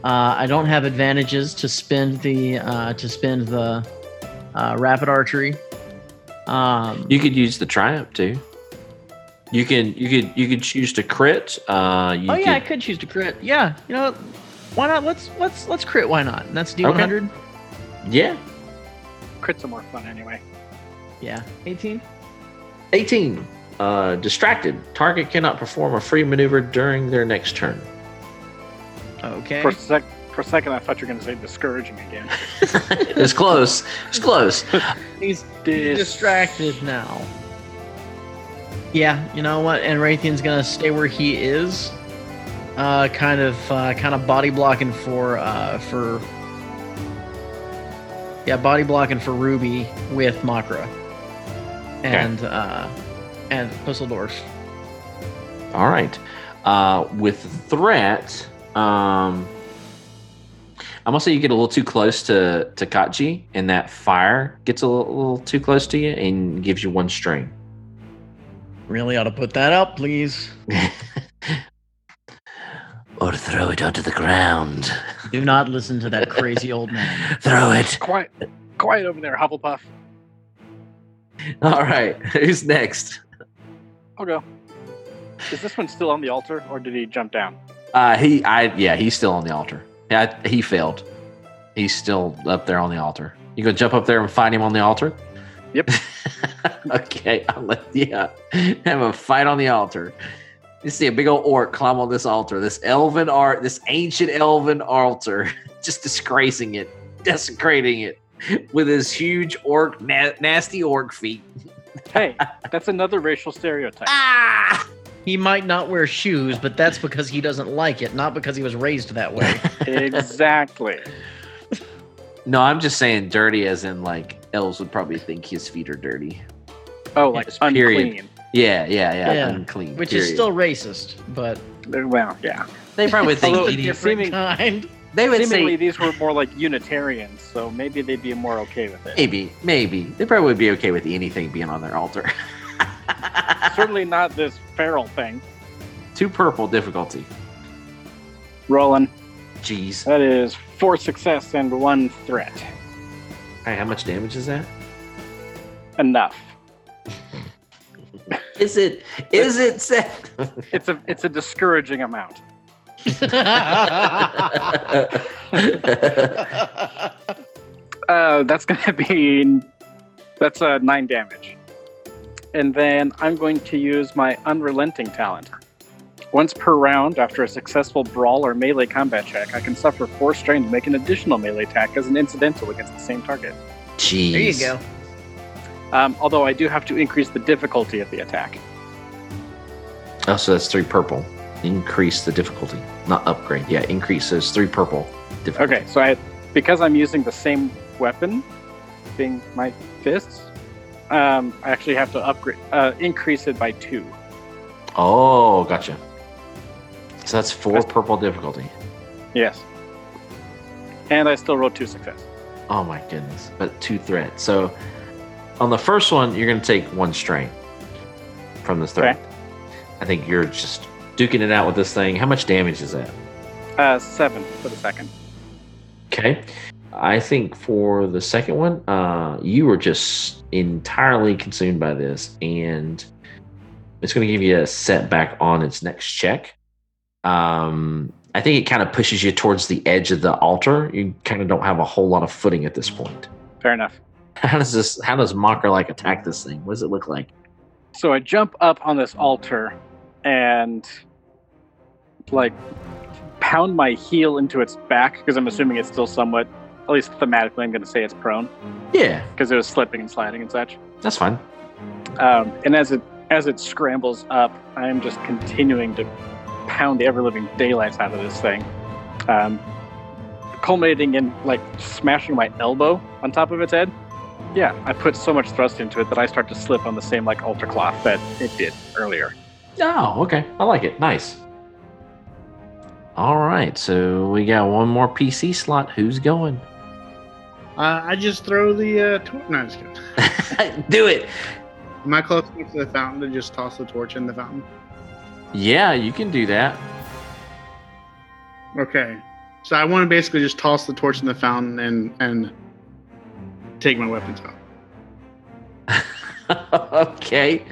Uh, I don't have advantages to spend the uh, to spend the uh, rapid archery. Um, You could use the triumph too. You can you could you could choose to crit. Uh, you oh yeah, I could- could choose to crit. Yeah, you know, why not? Let's let's let's crit. Why not? And that's D one hundred. yeah. Crits are more fun anyway. Yeah, eighteen. 18. Uh, distracted. Target cannot perform a free maneuver during their next turn. Okay. For a sec, for a second, I thought you were going to say discouraging again. it's close. It's close. He's Dis- distracted now. Yeah, you know what? And Raytheon's gonna stay where he is, uh, kind of, uh, kind of body blocking for, uh, for, yeah, body blocking for Ruby with Makra, and uh, and Dusseldorf. All right. Uh, with threat, um, I'm gonna say you get a little too close to to Kachi, and that fire gets a little, little too close to you and gives you one strain. Really ought to put that up, please. Or throw it onto the ground. Do not listen to that crazy old man. Throw it. quiet, quiet over there, Hufflepuff. All right. Who's next? I'll go. Is this one still on the altar, or did he jump down? Uh, he, I, yeah, he's still on the altar. Yeah, he failed. He's still up there on the altar. You gonna jump up there and find him on the altar? Yep. okay, I'll let yeah, have a fight on the altar. You see a big old orc climb on this altar, this elven art, this ancient elven altar, just disgracing it, desecrating it with his huge orc, na- nasty orc feet. Hey, that's another racial stereotype. Ah! He might not wear shoes, but that's because he doesn't like it, not because he was raised that way. exactly. No, I'm just saying dirty, as in like elves would probably think his feet are dirty. Oh, like Yes, period. unclean. Yeah, yeah, yeah, Yeah, unclean. Which is still racist, but Well, yeah. they probably think Although eating. Yeah, different seeming- kind. They would Seemingly, say these were more like Unitarians, so maybe they'd be more okay with it. maybe, maybe they probably would be okay with anything being on their altar. Certainly not this feral thing. Two purple difficulty. Rolling. Jeez. That is four success and one threat. All right, how much damage is that? Enough. Is it? Is it set? It's a it's a discouraging amount. Uh, that's gonna be that's uh, nine damage, and then I'm going to use my unrelenting talent. Once per round, after a successful brawl or melee combat check, I can suffer four strain to make an additional melee attack as an incidental against the same target. Jeez. there you go. Um, although I do have to increase the difficulty of the attack. Oh, so that's three purple. Increase the difficulty, not upgrade. Yeah, increase those three purple. Difficulty. Okay, so I because I'm using the same weapon, being my fists, um, I actually have to upgrade uh, increase it by two. Oh, gotcha. So that's four That's- purple difficulty. Yes. And I still rolled two success. Oh my goodness. But two threats. So on the first one, you're going to take one strain from this threat. Okay. I think you're just duking it out with this thing. How much damage is that? Uh, seven for the second. Okay. I think for the second one, uh, you were just entirely consumed by this, and it's going to give you a setback on its next check. Um, I think it kind of pushes you towards the edge of the altar. You kind of don't have a whole lot of footing at this point. Fair enough. How does this? How does Mocker like attack this thing? What does it look like? So I jump up on this altar and like pound my heel into its back because I'm assuming it's still somewhat, at least thematically, I'm going to say it's prone Yeah, because it was slipping and sliding and such. that's fine. Um, and as it as it scrambles up, I am just continuing to pound the ever living daylights out of this thing, um, culminating in like smashing my elbow on top of its head. Yeah, I put so much thrust into it that I start to slip on the same like altar cloth that it did earlier. Oh, okay. I like it. Nice. All right, so we got one more PC slot. Who's going? Uh, I just throw the uh, torch. No, just. Do it. Am I close enough to the fountain to just toss the torch in the fountain? Yeah, you can do that. Okay. So I want to basically just toss the torch in the fountain and and take my weapons out. okay.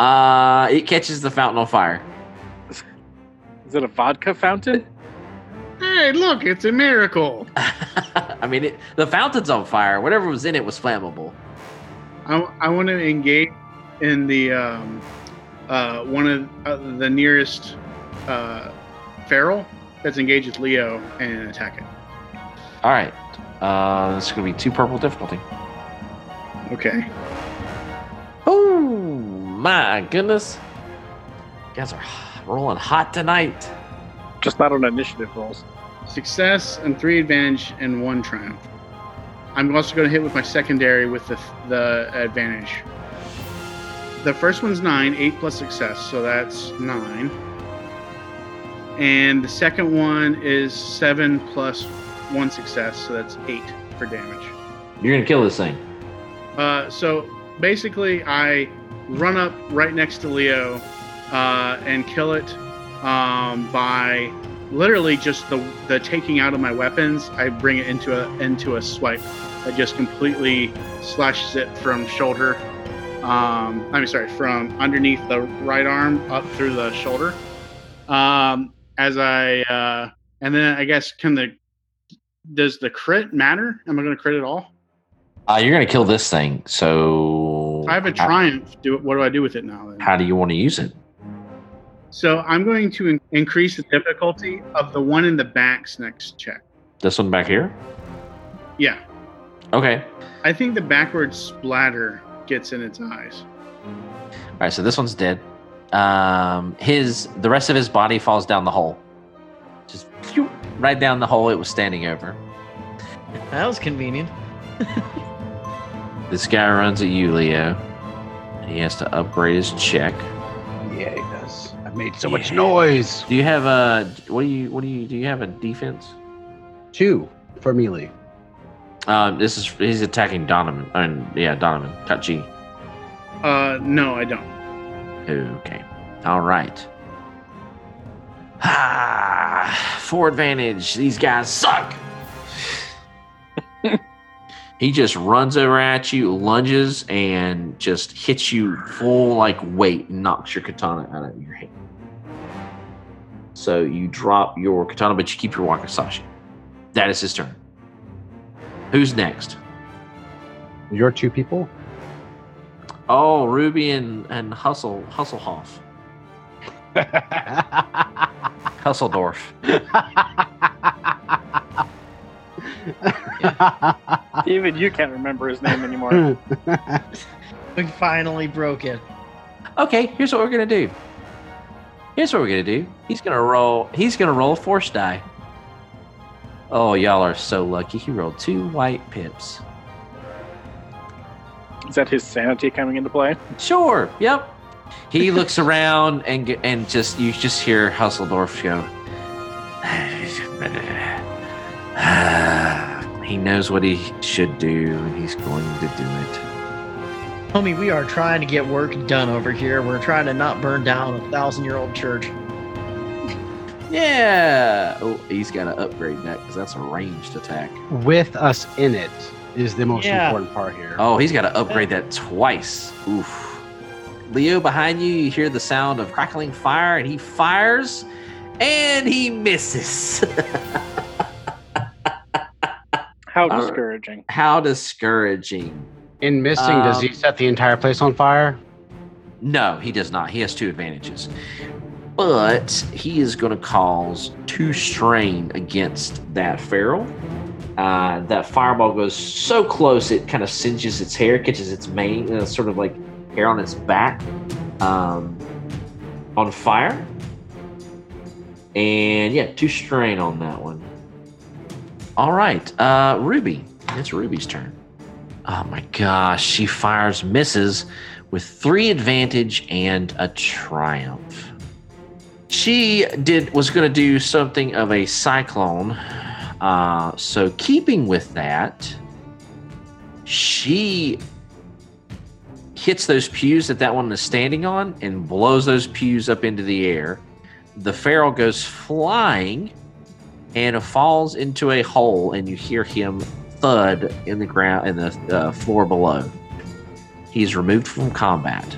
Uh, it catches the fountain on fire. Is it a vodka fountain? Hey, look, it's a miracle. I mean, it, the fountain's on fire. Whatever was in it was flammable. I, I want to engage in the um, uh, one of uh, the nearest uh, feral that's engaged with Leo and attack it. All right. Uh, this is gonna be two purple difficulty. Okay. Oh my goodness! You guys are rolling hot tonight. Just not on initiative rolls. Success and three advantage and one triumph. I'm also going to hit with my secondary with the the advantage. The first one's nine, eight plus success, so that's nine. And the second one is seven plus one success, so that's eight for damage. You're gonna kill this thing. Uh, so basically, I run up right next to Leo uh, and kill it um, by literally just the the taking out of my weapons. I bring it into a into a swipe that just completely slashes it from shoulder. Um, I'm sorry, from underneath the right arm up through the shoulder. Um, as I uh, and then I guess can the does the crit matter? Am I going to crit at all? Uh, you're gonna kill this thing. So I have a triumph. Do what do I do with it now? Then? How do you want to use it? So I'm going to in- increase the difficulty of the one in the back's next check. This one back here. Yeah, Okay. I think the backward splatter gets in its eyes. All right. So this one's dead. Um, his the rest of his body falls down the hole. Just phew, right down the hole it was standing over. That was convenient. This guy runs at you, Leo. He has to upgrade his check. Yeah, he does. I made so much noise. Do you have a what do you what do you do you have a defense? Two for melee. Um, this is he's attacking Donovan. And yeah, Donovan. Kachi. Uh, no, I don't. Okay. All right. Ah, for advantage. These guys suck. He just runs over at you, lunges, and just hits you full like weight, and knocks your katana out of your hand. So you drop your katana, but you keep your wakizashi. That is his turn. Who's next? You're two people. Oh, Ruby and, and Hustle Hustlehoff. Hussledorf. Even you can't remember his name anymore. We finally broke it. Okay, here's what we're gonna do. Here's what we're gonna do. He's gonna roll. He's gonna roll a force die. Oh, y'all are so lucky. He rolled two white pips. Is that his sanity coming into play? Sure. Yep. He looks around and and just you just hear Hussledorf go. he knows what he should do, and he's going to do it. Homie, we are trying to get work done over here. We're trying to not burn down a thousand year old church. Yeah. Oh, he's got to upgrade that because that's a ranged attack. With us in it is the most Yeah. important part here. Oh, he's got to upgrade that twice. Oof. Leo, behind you, you hear the sound of crackling fire, and he fires, and he misses. How All right. discouraging. How discouraging. In missing, does he Um, set the entire place on fire? No, he does not. He has two advantages. But he is going to cause two strain against that feral. Uh, that fireball goes so close it kind of singes its hair, catches its mane, uh, sort of like hair on its back um, on fire. And yeah, two strain on that one. All right, uh, Ruby. It's Ruby's turn. Oh my gosh, she fires, misses with three advantage and a triumph. She did was going to do something of a cyclone. Uh, so keeping with that, she hits those pews that that one is standing on and blows those pews up into the air. The feral goes flying and falls into a hole, and you hear him thud in the ground in the uh, floor below. He's removed from combat.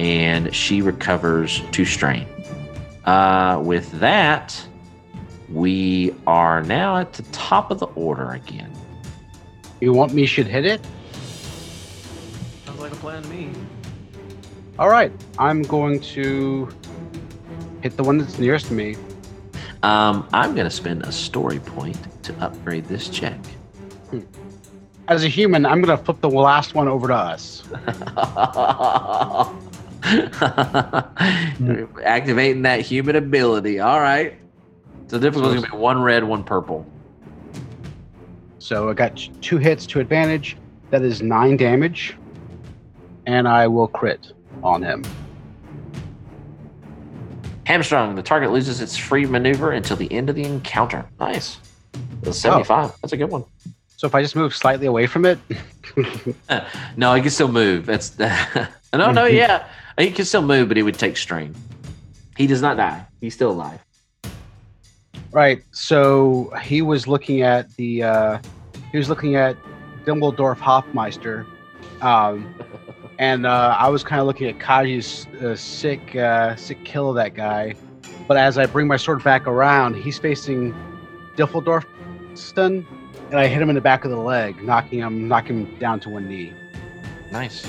and she recovers two strain. Uh, with that, we are now at the top of the order again. You want me should hit it? Sounds like a plan to me. All right. I'm going to hit the one that's nearest to me. Um, I'm going to spend a story point to upgrade this check. As a human, I'm going to flip the last one over to us. Activating that human ability. All right. So the difficulty is going to be one red, one purple. So I got two hits to advantage. That is nine damage. And I will crit on him. Hamstrung, the target loses its free maneuver until the end of the encounter. Nice. That's 75. That's a good one. So if I just move slightly away from it, No, he can still move. That's no, no, yeah, he can still move, but he would take strain. He does not die. He's still alive. right? So he was looking at the uh, he was looking at Dumbledore Hoffmeister, um, and uh, I was kind of looking at Kachi's uh, sick uh, sick kill of that guy. But as I bring my sword back around, he's facing Diffeldorf stun, and I hit him in the back of the leg, knocking him knocking him down to one knee. Nice.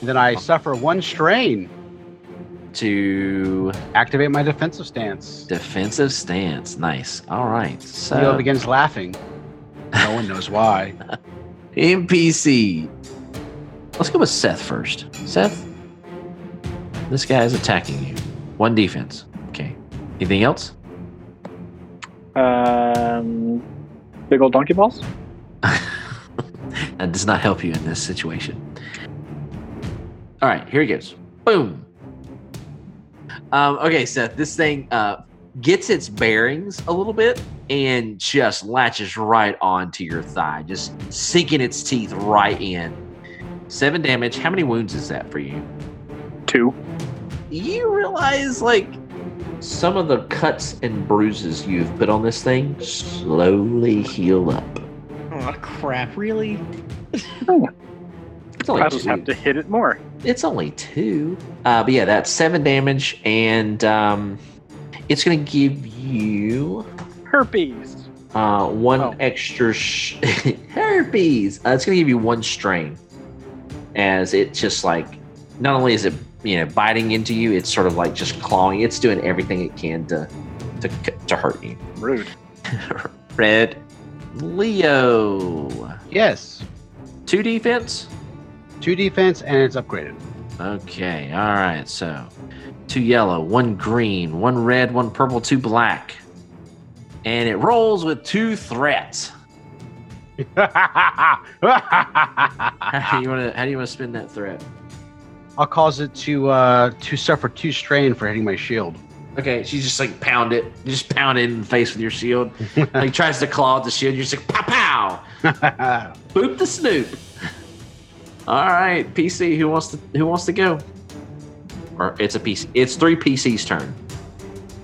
And then I suffer one strain. To Activate my defensive stance. defensive stance. Nice. All right. Leo So begins laughing. No one knows why. NPC. Let's go with Seth first. Seth, this guy is attacking you. One defense. Okay. Anything else? Um, big old donkey balls. that does not help you in this situation. All right, here he goes. Boom. Um, okay, Seth, this thing uh, gets its bearings a little bit and just latches right onto your thigh, just sinking its teeth right in. Seven damage. How many wounds is that for you? Two. You realize, like, some of the cuts and bruises you've put on this thing slowly heal up. Oh crap! Really? It's only I just two. have to hit it more. It's only two. Uh, but yeah, that's seven damage, and um, it's going to give you Herpes. uh, one Oh. extra sh- herpes. Uh, it's going to give you one strain, as it just like not only is it you know biting into you, it's sort of like just clawing. It's doing everything it can to to to hurt you. Rude. Red Leo, Yes. two defense. Two defense and it's upgraded. Okay, all right. So, two yellow, one green, one red, one purple, two black, and it rolls with two threats. How do you want to? How do you want to spin that threat? I'll cause it to uh to suffer two strain for hitting my shield. Okay, she just like pound it, you just pound it in the face with your shield. like tries to claw at the shield. You're just like pow pow, boop the snoop. All right, PC. Who wants to? Who wants to go? Or it's a PC. It's three PC's turn.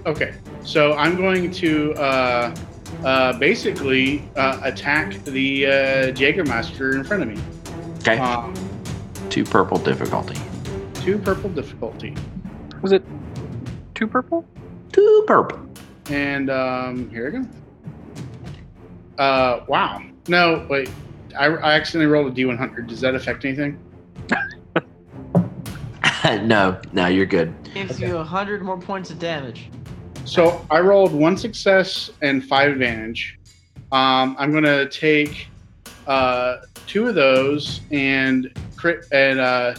Okay, so I'm going to uh, uh, basically uh, attack the uh, Jägermeister in front of me. Okay, Um, two purple difficulty. two purple difficulty, Was it two purple? Two purple. and um, here we go. Uh, wow. No, wait. I, I accidentally rolled a D100. Does that affect anything? no, no, you're good. Gives you a hundred more points of damage. So I rolled one success and five advantage. Um, I'm gonna take uh, two of those and crit and uh,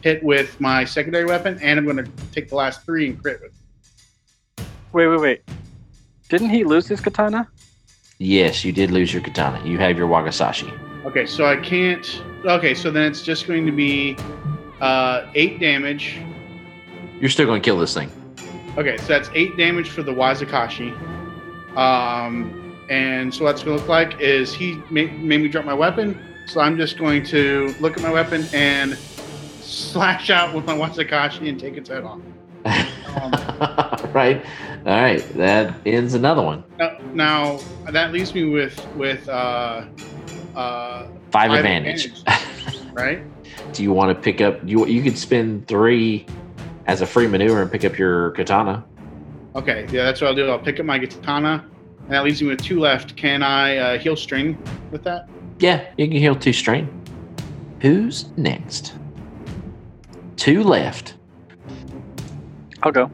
hit with my secondary weapon, and I'm gonna take the last three and crit with. Wait, wait, wait. Didn't he lose his katana? Yes, you did lose your katana. You have your Wagasashi. Okay, so I can't. Okay, so then it's just going to be uh, eight damage. You're still going to kill this thing. Okay, so that's eight damage for the Wazakashi. Um, and so what's going to look like is he made, made me drop my weapon. So I'm just going to look at my weapon and slash out with my Wazakashi and take its head off. Um, right. All right. That ends another one. now, now that leaves me with with uh, uh, Five, advantage. right? Do you want to pick up? You you could spend three as a free maneuver and pick up your katana. Okay, yeah, that's what I'll do. I'll pick up my katana, and that leaves me with two left. Can I uh, heal strain with that? Yeah, you can heal two strain. Who's next? Two left. I'll go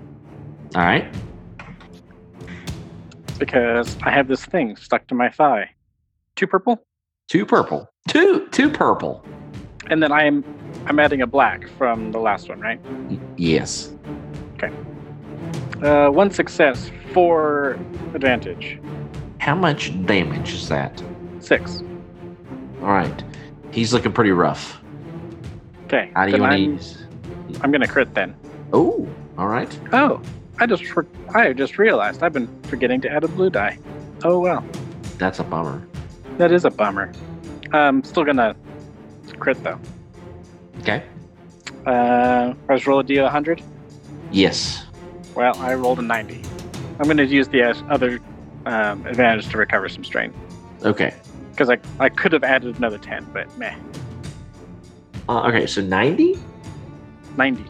All right. because I have this thing stuck to my thigh. Two purple, Two purple. Two two purple. And then I'm I'm adding a black from the last one, right? Yes. Uh, one success, four advantage, How much damage is that? six. All right. He's looking pretty rough. Okay, How do you want I'm. I'm gonna crit then. Oh, all right. Oh, I just for- I just realized I've been forgetting to add a blue die. Oh well, That's a bummer. that is a bummer. I'm still gonna crit though. Okay. Uh, I just roll a d100. Yes. Well, I rolled a 90. I'm gonna use the other um, advantage to recover some strain Okay. because I I could have added another 10, but meh, Uh, okay. So ninety. 90.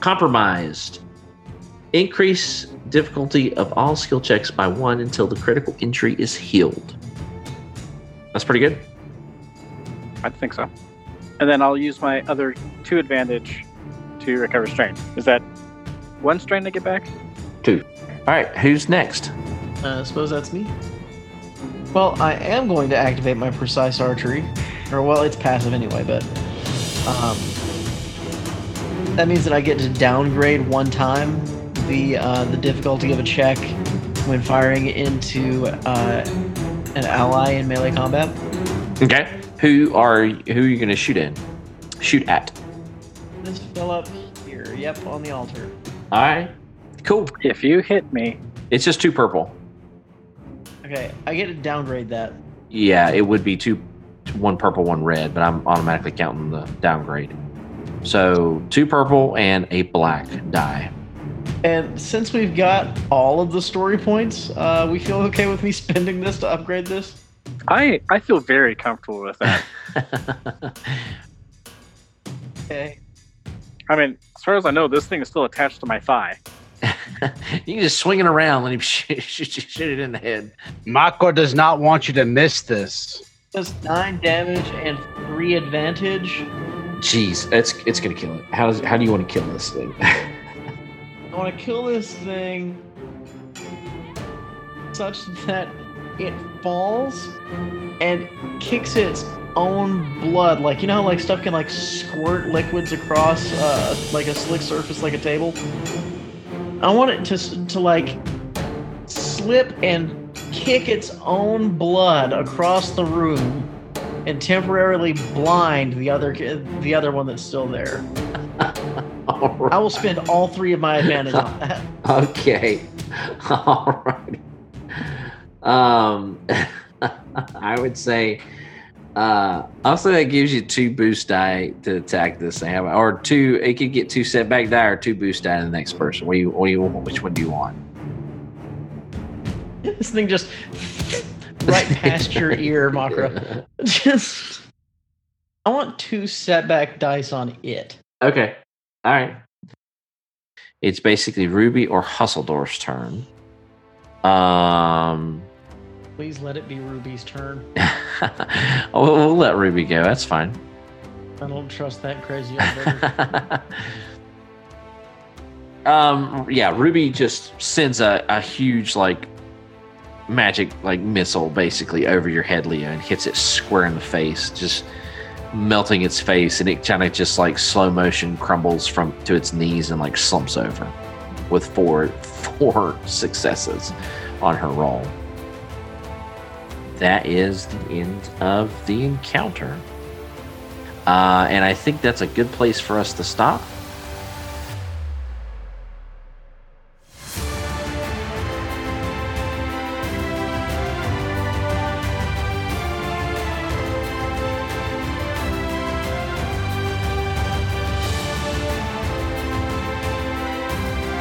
Compromised. Increase difficulty of all skill checks by one until the critical injury is healed. That's pretty good. I think so. And then I'll use my other two advantage to recover strain. Is that one strain to get back? Two. All right. Who's next? Uh, I suppose that's me. Well, I am going to activate my precise archery, or well, it's passive anyway, but um, that means that I get to downgrade one time the uh, the difficulty of a check when firing into uh, an ally in melee combat. Okay. Who are who are you going to shoot in? Shoot at. This fill up here. Yep, on the altar. All right. Cool. If you hit me, It's just two purple. Okay, I get to downgrade that. Yeah, it would be two, one purple, one red, but I'm automatically counting the downgrade. So two purple and a black die. And since we've got all of the story points, uh, we feel okay with me spending this to upgrade this. I I feel very comfortable with that. Okay. I mean, as far as I know, this thing is still attached to my thigh. you can just swing it around, let him shoot, shoot, shoot it in the head. Mako does not want you to miss this. Does nine damage and three advantage. Jeez, it's it's gonna kill it. How does how do you want to kill this thing? I want to kill this thing such that it falls and kicks its own blood. Like you know, how, like stuff can like squirt liquids across uh, like a slick surface, like a table. I want it to to like slip and kick its own blood across the room and temporarily blind the other the other one that's still there. Right. I will spend all three of my advantage on that. Okay. All right. Um, I would say, uh, I'll that gives you two boost die to attack this thing, or two. It could get two setback die or two boost die to the next person. What do you, what do you, which one do you want? This thing just right past your ear, Makra. Just, I want two setback dice on it. Okay. All right. It's basically Ruby or Hussledorf's turn. Um, Please let it be Ruby's turn. we'll, we'll let Ruby go. That's fine. I don't trust that crazy um yeah ruby just sends a, a huge like magic like missile basically over your head leo and hits it square in the face just melting its face and it kind of just like slow motion crumbles from to its knees and like slumps over with four four successes on her roll that is the end of the encounter uh, and i think that's a good place for us to stop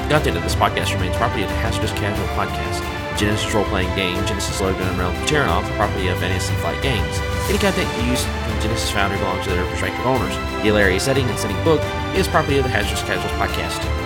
The Content of this podcast remains property of the Hazardous Casual Podcast. Genesys role-playing game, Genesys logo and Realm of Terrinoth, property of Fantasy Flight Games. Any content used from Genesys Foundry belongs to their respective owners. The Valeria setting and setting book is property of the Hazardous Casuals podcast.